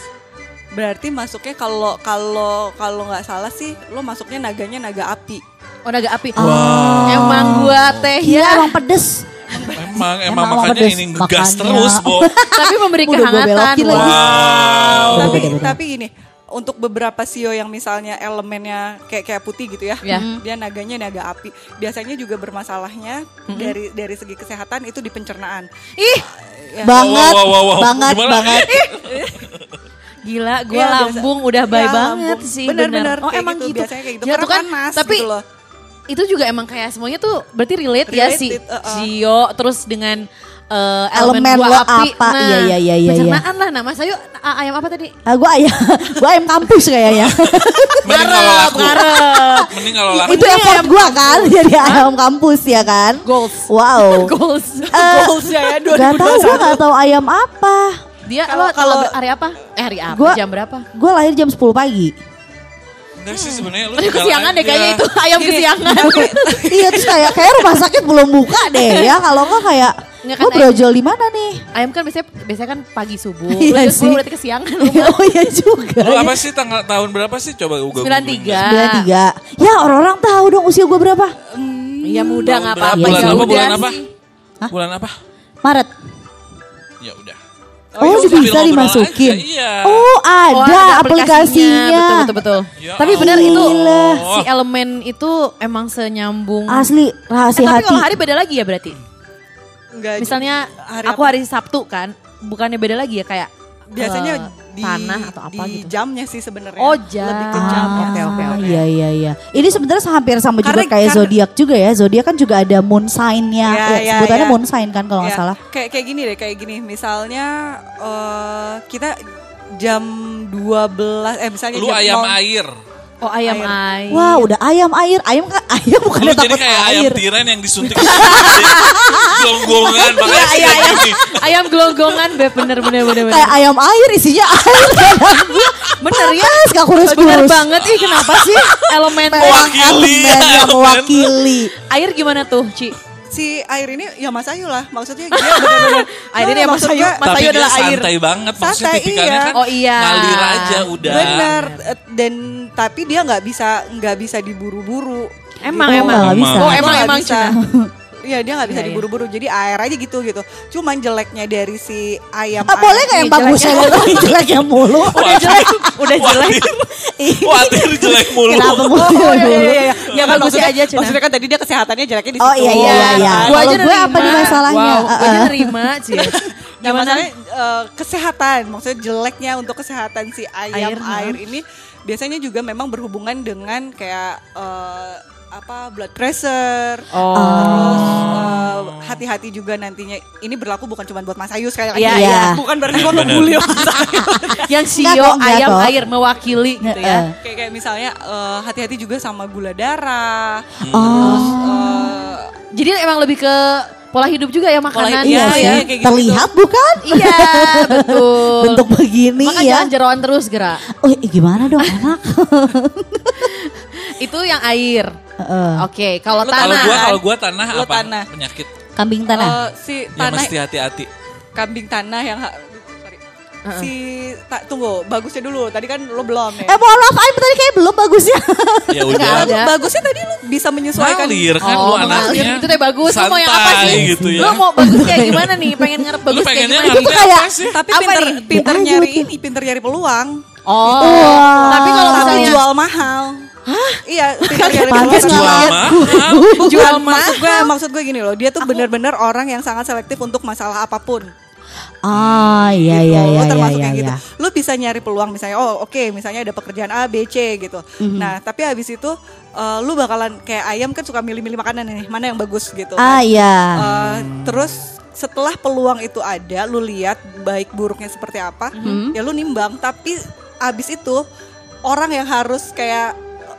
Berarti masuknya kalau kalau kalau nggak salah sih lo masuknya naganya naga api. Oh, naga api. Wow. Emang gua teh Iya, ya. emang pedes. Emang, emang, Emang makanya pedes. ini ngegas Makanya. terus, Bo. tapi memberi kehangatan. lagi. Wow. tapi tapi gini, untuk beberapa sio yang misalnya elemennya kayak kayak putih gitu ya. Ya. Dia naganya naga api. Biasanya juga bermasalahnya dari dari segi kesehatan itu di pencernaan. Ih, Ya. Banget, Wow, wow, wow, wow. banget, Gimana? banget. gila gua Iya, biasa. lambung udah baik Ya, banget lambung. sih Bener-bener Oh, kayak emang gitu, gitu. biasanya kayak gitu. Ya, Karena kan, panas tapi gitu loh. Itu juga emang kayak semuanya tuh berarti relate, ya Related, sih. uh-uh. Sio terus dengan eh, Elemen elemen, gua lo api. apa? Nah, Iya, iya, iya, iya, Pencernaan lah nama saya a- ayam apa tadi? Ah, gue ayam, gue ayam kampus kayaknya. Mending kalau laku. ngarep. Mending kalau laku. Itu effort gue kan, jadi ayam kampus ya kan. Goals. Wow. Goals. Eh, Goalsnya ya Gak tau, gue gak tau ayam apa. Dia Kalau- kalau kalau kalau- hari apa? Eh hari apa? Gua- Jam berapa? Gue lahir jam 10 pagi. Enggak sih sebenarnya lu kesiangan deh aja. kayaknya itu ayam Gini, kesiangan. iya terus kayak kayak rumah sakit belum buka deh ya kalau nggak kayak Nggak kan ayam, brojol di mana nih? ayam kan biasanya biasanya kan pagi subuh. Iya Terus sih. berarti kesiangan. oh iya juga. Lu apa sih tanggal tahun berapa sih? Coba gue 93. 93. Ya orang-orang tahu dong usia gue berapa? Iya muda nggak Berapa? apa-apa. Bulan Ya apa? Bulan apa? Bulan apa? Maret. Oh, ya bisa dimasukin. aja, Iya. Oh ada, Oh, ada aplikasinya. Betul betul betul. Ya Tapi benar itu si elemen itu emang senyambung. Asli Eh, rahasia tapi hati. kalau hari beda lagi ya berarti. Enggak, Misalnya hari aku apa? hari Sabtu kan, bukannya beda lagi ya kayak biasanya eh, di tanah atau apa di gitu. jamnya sih sebenarnya. Oh, jam. Lebih ke jam. Ah, oke, oke, oke. Iya iya iya. Ini sebenarnya hampir sama juga Karena- kayak karena- zodiak juga ya. Zodiak kan juga ada moon sign-nya. Ya, Eh, ya, sebutannya ya. moon sign kan kalau nggak Ya, salah. Kayak kayak gini deh, kayak gini. Misalnya eh kita jam 12 eh misalnya Lu jam ayam nol- air. Oh ayam Air. air. Wah udah ayam air, ayam kan ayam bukan Lu jadi takut kayak air. ayam tiran yang disuntik gonggongan makanya Iya, iya, kayak gini. ayam gelonggongan beb bener bener bener bener. Kayak ayam air isinya air. Bener ya? Gak kurus Bener kurus. banget ih kenapa sih elemen Mewakili, Elemen yang elemen. mewakili. air gimana tuh Ci? Si air ini ya Mas Ayu lah. Maksudnya dia benar-benar Air ini ya Mas maksud Ayu, Mas Tapi Ayu dia adalah air. santai banget maksudnya Santai, tipikalnya iya. kan Oh, iya. ngalir aja udah. Bener eh, dan tapi dia nggak bisa nggak bisa diburu-buru. Emang Oh, emang. nggak bisa. Oh emang emang bisa. Iya dia nggak bisa Iya, iya. diburu-buru jadi air aja gitu gitu. Cuman jeleknya dari si ayam. Ah, boleh nggak yang bagus ya? Jeleknya mulu. Udah jelek, Udah jelek. Watir jelek mulu. Kenapa Oh, mulu? iya, iya, iya. Ya, kan maksudnya, aja, Cina. maksudnya kan tadi dia kesehatannya jeleknya di situ. Oh iya iya iya. iya. Gua aja Kalau gue apa nih nerima. masalahnya? Wow, gua aja nerima Ci. Nah, masalahnya eh, kesehatan, maksudnya jeleknya untuk kesehatan si ayam Air, air, ini biasanya juga memang berhubungan dengan kayak eh, apa blood pressure, Oh. terus eh, hati-hati juga nantinya. Ini berlaku bukan cuma buat Mas Ayu sekali lagi, Iya, ya. bukan berarti gue ngebully Mas Ayu. Yang sio ayam kok. air mewakili gitu ya. kayak kayak misalnya eh, hati-hati juga sama gula darah, Oh. eh, Jadi emang lebih ke pola hidup juga ya makanan. hidup, Iya sih. iya, kayak gitu. Terlihat bukan? Iya, betul. Bentuk begini Maka ya. jangan jeroan terus gerak. Oh gimana dong enak? Itu yang air. Heeh. Oke, kalau Lu Kalau tanah. gua kalau gua tanah Lu apa? tanah. Penyakit Kambing tanah. eh, si yang tanah mesti hati-hati. kambing tanah yang ha- sorry. si ta- tunggu bagusnya dulu tadi kan lo belum ya Eh mohon maaf, Aim tadi kayak belum bagusnya. Ya udah. Nggak ada. bagusnya tadi lo bisa menyesuaikan Ngalir kan lu Oh, mengalir. anaknya. Itu teh bagus. Lu mau yang apa Santai sih? gitu ya. Lu mau bagus kayak gimana nih? Pengen ngarep Lu bagus kayak pengennya gimana? ngalir kayak- tapi Apa pinter nih? pinter nyari ini pinter nyari peluang Oh. Tapi kalau misalnya jual mahal iya pinter nyari Pantes Jual mahal. jual maksud gue maksud gue gini loh dia tuh bener-bener orang yang sangat selektif untuk masalah apa pun Ah iya gitu. iya iya iya termasuk iya. kayak gitu. iya. Lu bisa nyari peluang misalnya oh oke misalnya ada pekerjaan A B C gitu. Mhm. Nah, tapi habis itu eh, lu bakalan kayak ayam kan suka milih-milih makanan nih, mana yang bagus gitu. Ah kan. iya. Eh, terus setelah peluang itu ada, lu lihat baik buruknya seperti apa, Mhm. ya lu nimbang. Tapi abis itu orang yang harus kayak,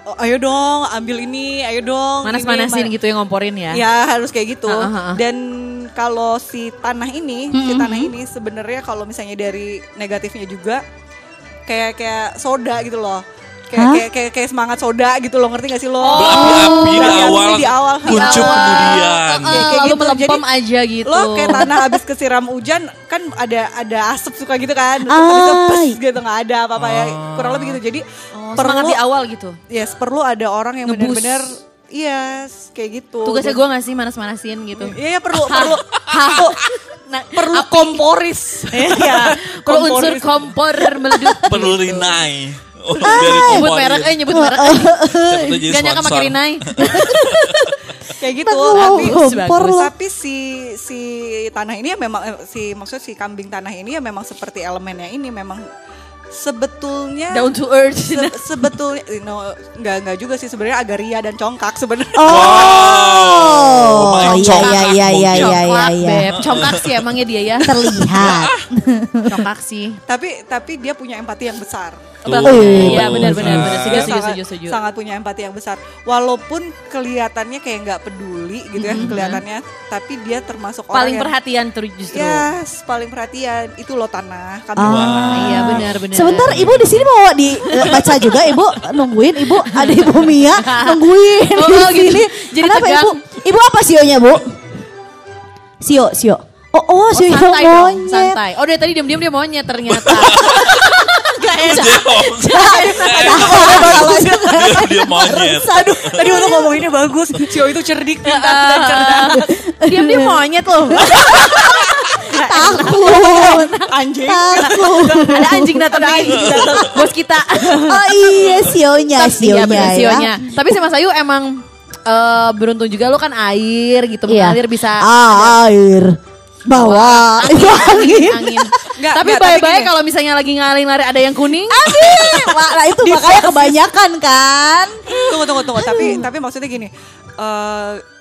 "Oh, ayo dong ambil ini, ayo dong. manas-manasin mana-" gitu ya ngomporin ya. Ya harus kayak gitu. Ah, ah. Dan kalau si tanah ini, si Mhm. tanah ini sebenarnya kalau misalnya dari negatifnya juga kayak kayak soda gitu loh. Kayak, kayak kayak kayak semangat soda gitu loh, ngerti gak sih lo? Berapi-api di awal, di awal. kuncup awal. kemudian. Eh, kayak lalu gitu. melempem Jadi, aja gitu. Lo kayak tanah habis kesiram hujan kan ada ada asap suka gitu kan. Terus Ah. habis itu pes gitu nggak ada apa-apa ya. Kurang lebih gitu. Jadi Oh, perlu semangat di awal gitu. yes, perlu ada orang yang benar-benar yes, kayak gitu. Tugasnya gue gak sih manas-manasin gitu. Iya ya perlu perlu perlu Nah, perlu komporis. Iya, Kalau unsur kompor meledup. Perlu rinai. Oh, Ah, Nyebut merek, eh nyebut merek. Gak nyangka pakai Rinai. kayak gitu. Tapi bagus. tapi si si tanah ini ya memang eh, si maksud si kambing tanah ini ya memang seperti elemennya ini memang sebetulnya Down to earth. se- sebetulnya no nggak nggak juga sih sebenarnya agak ria dan congkak sebenarnya. Oh, Wow. iya iya iya iya iya iya Congkak, iya. Beb. Congkak sih emangnya dia ya. Terlihat. Congkak sih. tapi tapi dia punya empati yang besar. Tuh. Iya benar benar benar. Setuju setuju sangat, setuju sangat punya empati yang besar. Walaupun kelihatannya kayak nggak peduli gitu ya kelihatannya, tapi dia termasuk orang Paling yang perhatian tuh justru. Yes, paling perhatian itu lo tanah. Kami Ah. Iya benar benar. Sebentar Ibu di sini mau dibaca juga Ibu nungguin Ibu ada Ibu Mia nungguin Oh, di oh, gitu. sini. Jadi Kenapa tegang. Ibu? Ibu apa sionya Bu? Sio, sio. Oh, oh, si santai dong, monyet. santai. Oh, dari tadi diam-diam dia monyet ternyata. Gak enak. dia, dia monyet. Aduh, tadi untuk ngomonginnya bagus. Sio itu cerdik, pintar, dan cerdas. Diam-diam monyet loh. Takut. Anjing. Takut. Ada anjing datang nih. Bos kita. Oh iya, sionya, Tapi, sionya iya, bener, ya. sionya. Tapi si Mas Ayu emang eh, beruntung juga lu kan air gitu. Iya. Mengalir bisa Air. Bawa. Itu angin. angin. Nggak, tapi gini. kalau misalnya lagi ngaling lari ada yang kuning. Wah, Nah itu makanya kebanyakan kan. Tunggu, tunggu, tunggu. Tapi, tapi maksudnya gini. eh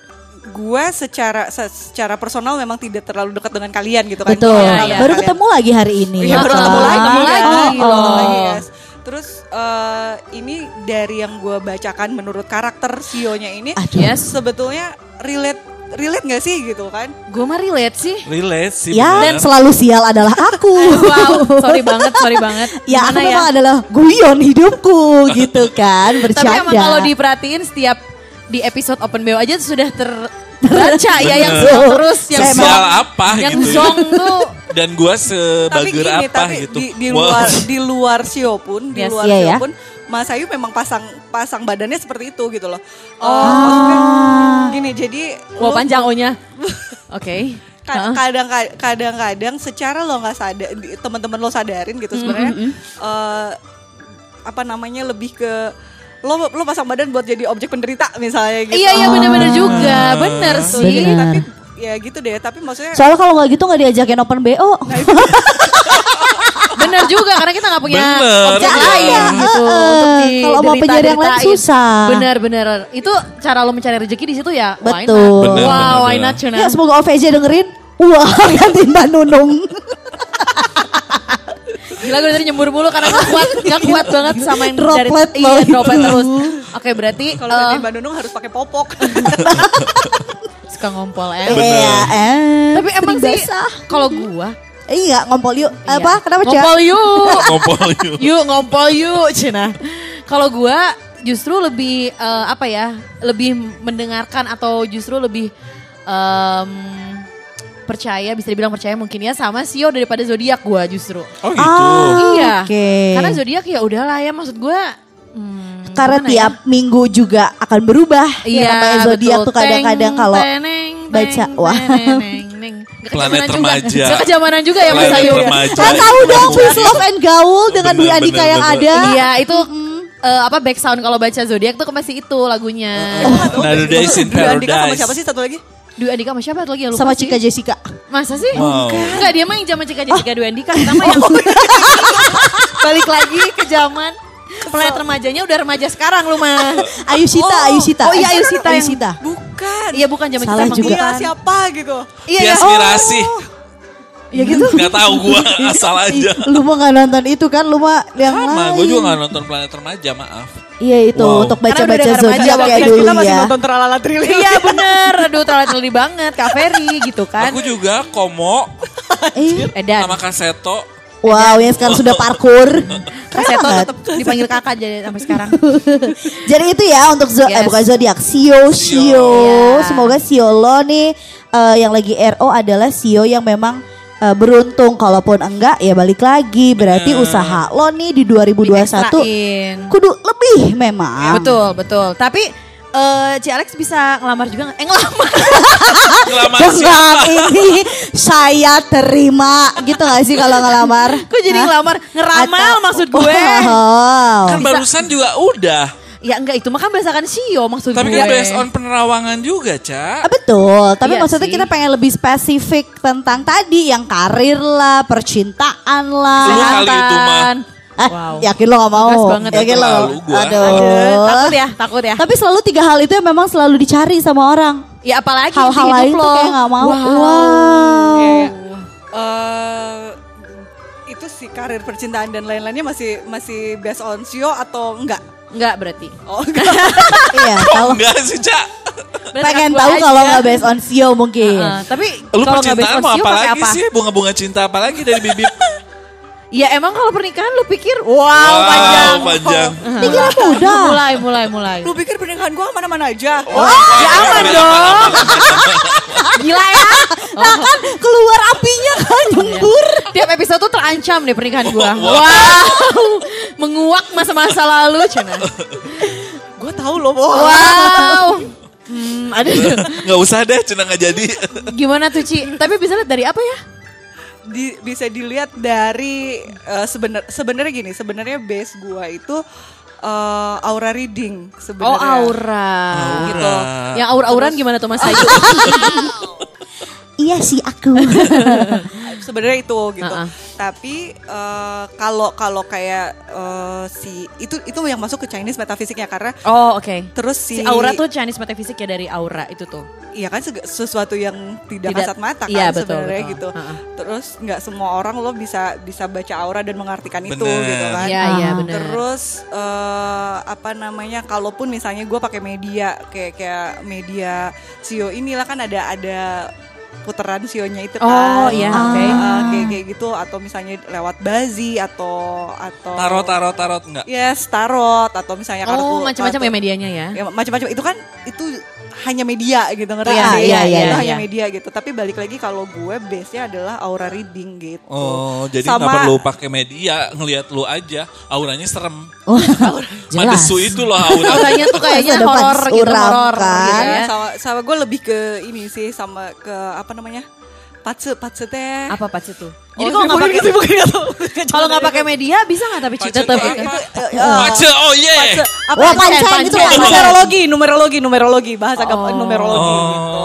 gue secara se- secara personal memang tidak terlalu dekat dengan kalian gitu kan. Betul. Iya, dengan Baru kalian. ketemu lagi hari ini. Iya baru ketemu lagi. Ketemu lagi kan? loh. Ketemu lagi, yes. Terus eh, ini dari yang gue bacakan menurut karakter Sionya ini, Aduh. Yes. sebetulnya relate relate gak sih gitu kan? Gue mah relate sih. Relate sih. Ya, bener. selalu sial adalah aku. Wow, sorry banget, sorry banget. Ya aku Gimana memang adalah guyon hidupku gitu kan bercanda. Tapi emang kalau diperhatiin setiap di episode Open BO aja sudah terbaca ya yang zong terus yang zong, apa yang gitu ya. zong tuh Dan gua Tapi gini, apa tapi gitu. di, di Wow. luar di luar Sio pun, di Yes. luar Iya, Sio ya. pun, Mas Ayu memang pasang pasang badannya seperti itu gitu loh. Oh. Eh, maksudnya gini, jadi lu- panjang O-nya. Oke. Ka- Heeh. kadang kadang-kadang secara lo nggak sadar teman-teman lo sadarin gitu sebenarnya eh, apa namanya lebih ke lo lo pasang badan buat jadi objek penderita misalnya gitu. Iya iya bener-bener juga, bener Gitu. sih. Bener. Tapi ya gitu deh, tapi maksudnya Soalnya kalau nggak gitu nggak diajakin open BO. Bener juga karena kita nggak punya Bener, objek iya. lain gitu Eh, untuk di kalau mau penjari yang lain susah. Bener bener. Itu cara lo mencari rezeki di situ ya. why not? Betul. Bener, wow, bener, why bener. not Cuna? Ya semoga OVJ dengerin. Wah, ganti Mbak Nunung. Gila gue tadi nyembur mulu karena gak kuat, gak kuat banget sama yang dari Droplet iya, loh itu. droplet terus. Oke berarti kalau eh, gantiin Mbak Nunung harus pakai popok. suka ngompol em. Iya, eh. Tapi emang sih kalau gua Iya, ngompol yuk. iya. Apa? Kenapa, Cak? Ngompol yuk. Ngompol yuk. yuk ngompol yuk Cina. Kalau gua justru lebih eh, apa ya? Lebih mendengarkan atau justru lebih em, percaya bisa dibilang percaya mungkin ya sama Sio daripada zodiak gua justru. Oh gitu. Ah, iya. Oke. Karena zodiak ya udahlah ya maksud gua hmm, Karena ya? tiap minggu juga akan berubah. Iya, ya, namanya zodiak tuh kadang-kadang kalau baca, wah. Planet kejamanan juga. remaja. Gak kejamanan juga ya Mas Ayu. remaja. Kan tahu dong Please Love and Gaul dengan Dwi bener, yang bener. ada. Iya itu eh, apa back sound kalau baca zodiak tuh masih itu lagunya. Another Days in Dwi Andika sama Paradise. siapa sih satu lagi? Dwi Andika sama siapa lagi ya lupa Sama sih. Cika Jessica. Masa sih? Wow. Enggak dia mah yang zaman Cika Jessica Dwi Andika kita mah yang balik lagi ke zaman Planet remajanya udah remaja sekarang lu mah. Ayu Sita, Oh. Ayu Sita. Oh iya, Ayu Sita Ayu yang- Sita. Bukan. Iya bukan zaman Salah kita juga. Dia siapa gitu? Iya iya. Inspirasi. Ya gitu. Gak tahu gua asal aja. Lu mah gak nonton itu kan, lu mah yang Sama, lain. gue juga gak nonton Planet Remaja, maaf. Iya itu Wow. untuk baca-baca zodiak waktu kayak dulu kita masih ya. nonton teralala triliun. Iya bener, aduh terlalu banget Kak Ferry gitu kan. Aku juga komo Eh, Edan, sama kaseto. wow, yang sekarang sudah parkur. Kaseto tetap dipanggil kakak jadi sampai sekarang. Jadi itu ya untuk zo eh, Yes. bukan zodiak, Sio Sio. Iya. Semoga Sio lo nih eh, yang lagi RO adalah Sio yang memang eh, beruntung kalaupun enggak ya balik lagi berarti Bener. usaha lo nih di 2021 Diekstrain. kudu lebih memang. Betul, betul. Tapi eh Ci Alex bisa ngelamar juga nggak? Eh ngelamar. Ngelamar Dengan ini saya terima gitu gak sih kalau ngelamar? Kok jadi Hah? ngelamar? Ngeramal Atau- maksud gue. Wow. Kan barusan juga udah. Ya enggak itu mah kan berdasarkan Sio maksud Tapi gue. kan based on penerawangan juga, Cak. Ah, betul, tapi Iya maksudnya sih. kita pengen lebih spesifik tentang tadi yang karir lah, percintaan lah. Lu kali itu mah. Eh, Wow. yakin lo gak mau? Tegas banget. Yakin lo? Gua. Aduh. Aduh, takut ya, takut ya. Tapi selalu tiga hal itu yang memang selalu dicari sama orang. Ya apalagi Hal-hal lain tuh kayak gak mau. Wow. Wow. Iya, iya. Eh, itu sih karir percintaan dan lain-lainnya masih masih based on Sio atau enggak? Enggak berarti. Oh enggak. Iya, kalau Enggak sih, Cak. Pengen aku tahu kalau nggak based on Sio mungkin. Heeh, tapi Lu kalau nggak based on mau Sio apa lagi apa? sih? Bunga-bunga cinta apa lagi dari bibit? Ya emang kalau pernikahan lu pikir wow, Wow, panjang. panjang. Dikira mudah. mulai, mulai, mulai. Lu pikir pernikahan gua mana-mana aja? Oh, ya aman dong. Gila ya. Nah oh. kan keluar apinya kan iya. nyembur. Tiap episode tuh terancam deh pernikahan gue. Wow. Menguak masa-masa lalu Gue Gua tahu loh. Wow. Hmm, ada. Nggak usah deh, Cina nggak jadi. Gimana tuh Ci? Tapi bisa lihat dari apa ya? Di, bisa dilihat dari eh, uh, sebenar sebenarnya gini sebenarnya base gua itu eh, aura reading Oh sebenarnya. aura. Gitu. Yang aura-auran gimana tuh Mas Ayu? Iya sih aku. sebenarnya itu gitu. Uh-uh. Tapi eh, kalau kalau kayak eh, si itu itu yang masuk ke Chinese metafisiknya karena Oh oke. terus si, Si aura tuh Chinese metafisik ya dari aura itu tuh. Iya kan sesuatu yang tidak, Tidak- kasat mata kan iya, betul, sebenarnya gitu. Uh-uh. Terus nggak semua orang lo bisa bisa baca aura dan mengartikan itu Bener. gitu kan. Iya iya Ah. benar. Terus eh, apa namanya? Kalaupun misalnya gue pakai media kayak kayak media sio inilah kan ada ada puteran sionya itu kan. Oh, iya, Ah, oke. ah, kayak kayak gitu atau misalnya lewat bazi atau atau Tarot, tarot, tarot nggak? Yes, tarot atau misalnya kartu Oh macam-macam ya medianya ya. ya macam-macam itu kan itu hanya media gitu ngerti Iya, nggak sih? iya, iya, itu iya. hanya media gitu tapi balik lagi kalau gue base nya adalah aura reading gitu Oh, jadi Sama- nggak perlu pakai media, ngelihat lu aja, auranya serem. Oh, jelas. Madesu itu loh aura. Auranya tuh kayaknya horor gitu, suram, horor kan? gitu Ya, ya. sama sama gue lebih ke ini sih sama ke apa namanya patse patse teh Apa pas itu? Oh, Jadi kalau nggak pakai gitu, gitu. kalau nggak pakai media bisa nggak tapi apa? Eh, Pace, oh yeah. Patse, apa Wah, pancen, pancen. numerologi numerologi numerologi bahasa Oh. numerologi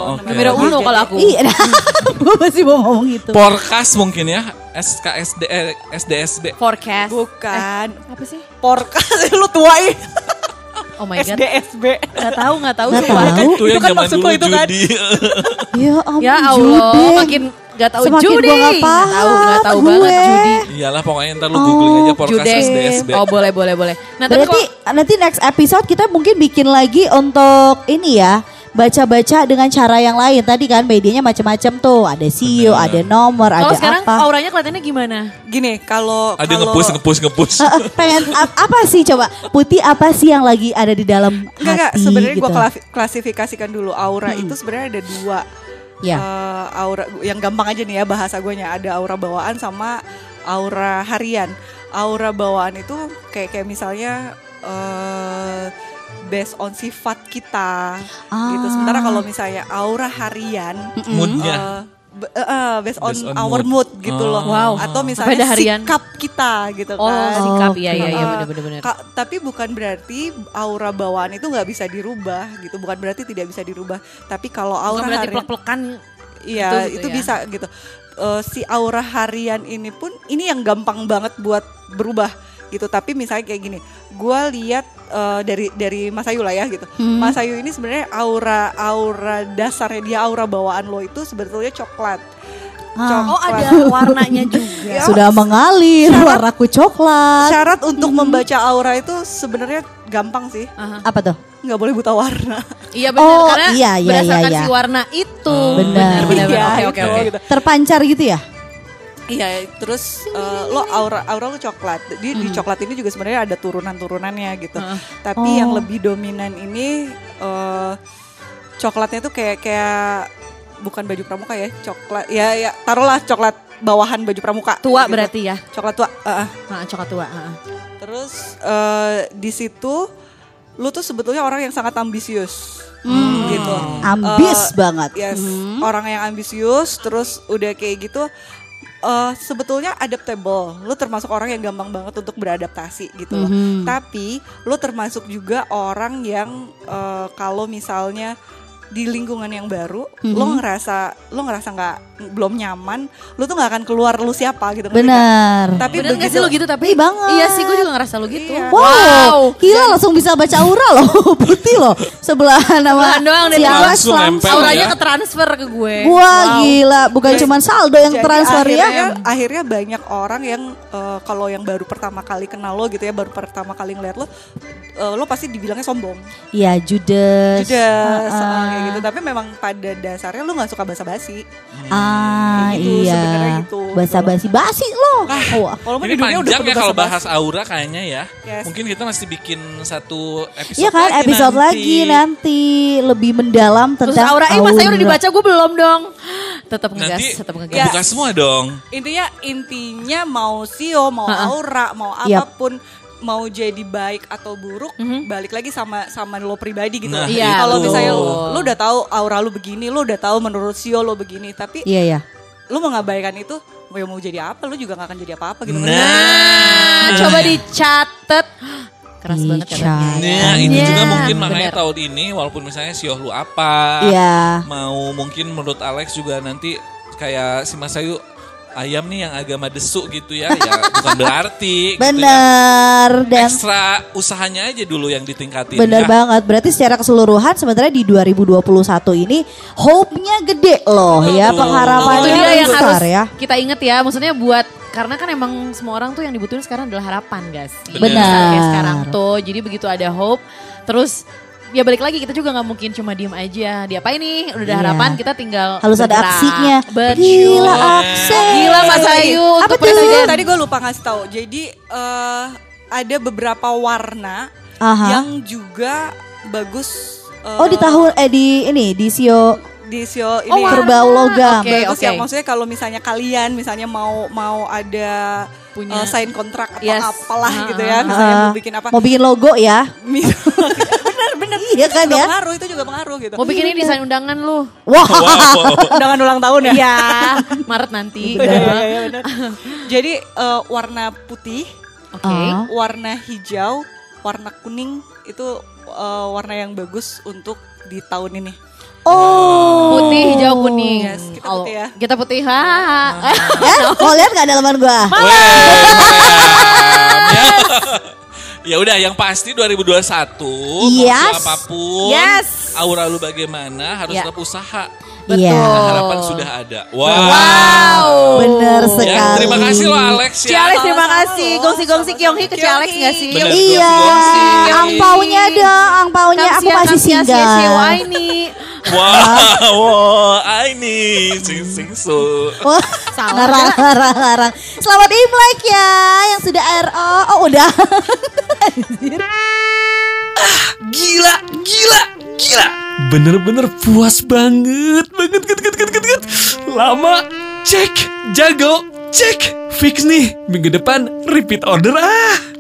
Oh, gitu. Numero uno kalau aku. Iya, gue masih mau ngomong gitu. Porkas mungkin ya, SKSD, eh, SDSB. Forecast. bukan Apa sih? porkas lu tua ih Oh my god. SDSB Gak tahu nggak tahu. Nggak sumpah. tahu. Itu kan zaman maksud dulu lo itu kan? Ya ampun, Ya Allah, judi. makin gak tahu Semakin judi. gua nggak Nggak tahu, nggak tahu paham banget gue. judi. Iyalah pokoknya ntar lu googling aja Porkas Jude. SDSB. Oh boleh boleh boleh. Nah Berarti kok nanti next episode kita mungkin bikin lagi untuk ini ya baca-baca dengan cara yang lain. Tadi kan medianya macam-macam tuh, ada sio, Bener. ada nomor, kalau ada sekarang apa. auranya kelihatannya gimana? gini kalau Ada kalau ngepus, ngepus, ngepus. Eh, eh, pengen ap- apa sih coba putih apa sih yang lagi ada di dalam Enggak, enggak. hati Sebenarnya gitu? gue klasifikasikan dulu aura itu sebenarnya ada dua. Ya. Eh, aura yang gampang aja nih ya bahasa gue ada aura bawaan sama aura harian. Aura bawaan itu kayak kayak misalnya eh based on sifat kita gitu. Sementara Ah. kalau misalnya aura harian Moodnya. eh, eh, eh, based on, Based on our mood. mood, gitu Oh. loh. Wow. Atau misalnya harian? sikap kita gitu Oh kan. sikap Oh, iya iya iya Uh, benar benar benar. Ka- tapi bukan berarti aura bawaan itu nggak bisa dirubah gitu. Bukan berarti tidak bisa dirubah. Tapi kalau Bukan aura berarti harian, plek-plekan iya gitu, gitu itu ya. bisa gitu. Eh, si aura harian ini pun ini yang gampang banget buat berubah gitu. Tapi misalnya kayak gini, gue lihat eh, dari dari Mas Ayu lah ya gitu. Hmm. Mas Ayu ini sebenarnya aura aura dasarnya dia aura bawaan lo itu sebetulnya coklat. Ah. Oh ada warnanya juga. Ya, Sudah mengalir warnaku coklat. Syarat untuk membaca aura itu sebenarnya gampang sih. Aha. Apa tuh? nggak boleh buta warna. Iya benar Oh, karena iya, iya, berdasarkan iya, si iya. warna itu. Benar. benar benar. Iya, Oke oke oke. gitu. Terpancar gitu ya? Iya, terus eh, lo aura aura lo coklat. Di di coklat ini juga sebenarnya ada turunan-turunannya gitu. Heeh. Tapi Oh. yang lebih dominan ini eh coklatnya tuh kayak kayak bukan baju pramuka ya, coklat. Ya ya taruhlah coklat bawahan baju pramuka. Tua gitu. berarti ya. Coklat tua. eh. Nah, coklat tua. heeh. Terus eh, di situ lu tuh sebetulnya orang yang sangat ambisius. Hmm. Gitu. Ambis Eh, banget. Yes, orang yang ambisius terus udah kayak gitu eh sebetulnya adaptable. Lu termasuk orang yang gampang banget untuk beradaptasi gitu loh. Mhm. Tapi lu termasuk juga orang yang eh, kalau misalnya di lingkungan yang baru, lu Mhm. ngerasa lu ngerasa nggak belum nyaman, lu tuh nggak akan keluar lu siapa gitu. nggak? Benar. Tapi Bener gak begitu sih lo gitu tapi? Ih, banget. Iya sih gue juga ngerasa lo gitu. Iya. Wow, gila langsung bisa baca aura loh, putih loh. Sebelahan sama Sebelahan doang si langsung Alex nempel Auranya ya. ke transfer ke gue. Gua gila, bukan cuma saldo yang Jadi transfer ya. akhirnya, akhirnya banyak orang yang eh, kalau yang baru pertama kali kenal lo gitu ya, baru pertama kali ngeliat lo, eh, lo pasti dibilangnya sombong, Iya, Judas. judes, Ah, ah. Kayak gitu. Tapi memang pada dasarnya lo nggak suka basa-basi. Ah, Kayak gitu, sebenarnya iya. gitu. Basa-basi basi loh. Wah. Kalau Ini di dunia udah panjang perlu ya kalau bahas aura kayaknya ya. Yes. Mungkin kita masih bikin satu episode Iya kan, lagi episode nanti. lagi nanti lebih mendalam Terus tentang aura, eh mas saya udah dibaca gue belum dong. Tetap ngegas, tetap ngegas. Ya. buka semua dong. Intinya intinya mau sio, mau aura, mau apa pun mau jadi baik atau buruk balik lagi sama sama lo pribadi gitu. Nah, Iya, Kalau misalnya lo, lo udah tahu aura lo begini, lo udah tahu menurut sio lo begini, tapi Iya ya. lo mengabaikan itu ya mau jadi apa, lo juga gak akan jadi apa-apa gitu. Nah, coba dicatat. Keras banget Dicatat. katanya. Nah, itu Iya, juga mungkin makanya bener. tahun ini walaupun misalnya sioh lu apa, Iya. mau mungkin menurut Alex juga nanti kayak si Mas Ayu ayam nih yang agama desuk gitu ya, ya bukan berarti. gitu ya. Bener dan Ekstra usahanya aja dulu yang ditingkatin. bener ya. banget. Berarti secara keseluruhan sebenarnya di 2021 ini hope-nya gede loh ya, pengharapannya itu dia yang besar harus ya. kita inget ya. Maksudnya buat karena kan emang semua orang tuh yang dibutuhin sekarang adalah harapan, guys. Benar. Kayak sekarang tuh. Jadi begitu ada hope, terus ya balik lagi kita juga nggak mungkin cuma diem aja. Diapain nih? Udah ada Iya. harapan kita tinggal Harus ada aksinya. Betul. Gila aksi. Gila Mas Ayu Apa tuh? presiden. Tadi gue lupa ngasih tahu. Jadi eh, ada beberapa warna Aha. yang juga bagus. eh, Oh di tahun eh di ini di Sio di sio ini. Oh. Kerbau Logam. Oke, bagus ya oke. maksudnya kalau misalnya kalian misalnya mau mau ada Punya. eh, sign kontrak atau Yes. apalah Ah, gitu ya ah. misalnya mau Ah. bikin apa Mau bikin logo ya. Iya kan ya? pengaruh itu juga pengaruh gitu Mau bikin ini desain undangan lu. Wah. undangan ulang tahun ya Iya, Maret nanti. Iya, iya, iya, bener. jadi eh, warna putih Oke. Ah. warna hijau warna kuning itu eh, warna yang bagus untuk di tahun ini Oh. Putih, hijau, kuning. Yes, kita putih ya. Kita putih. Ha. Ya, mau lihat nggak dalaman gua? Ya. Ya udah yang pasti 2021 mau Yes. apa pun Yes. aura lu bagaimana harus Ya. tetap usaha. Iya. Karena harapan sudah ada. Wow. Wow. Bener Ya, sekali. terima kasih loh Alex ya. Alex terima kasih. Gongsi-gongsi. Kyonghi ke Alex gak sih? Bener. Iya, angpaunya dong, angpaunya aku Kamsia, masih kamsia, single. wah ini. Wow, wow, ini sing sing so. Wah, larang, larang, larang. Selamat Imlek ya, yang sudah RO. Oh udah. Gila, gila, gila. Bener-bener puas banget, banget, banget, banget, banget, banget. Lama, cek, jago, cek. Fix nih, minggu depan repeat order ah.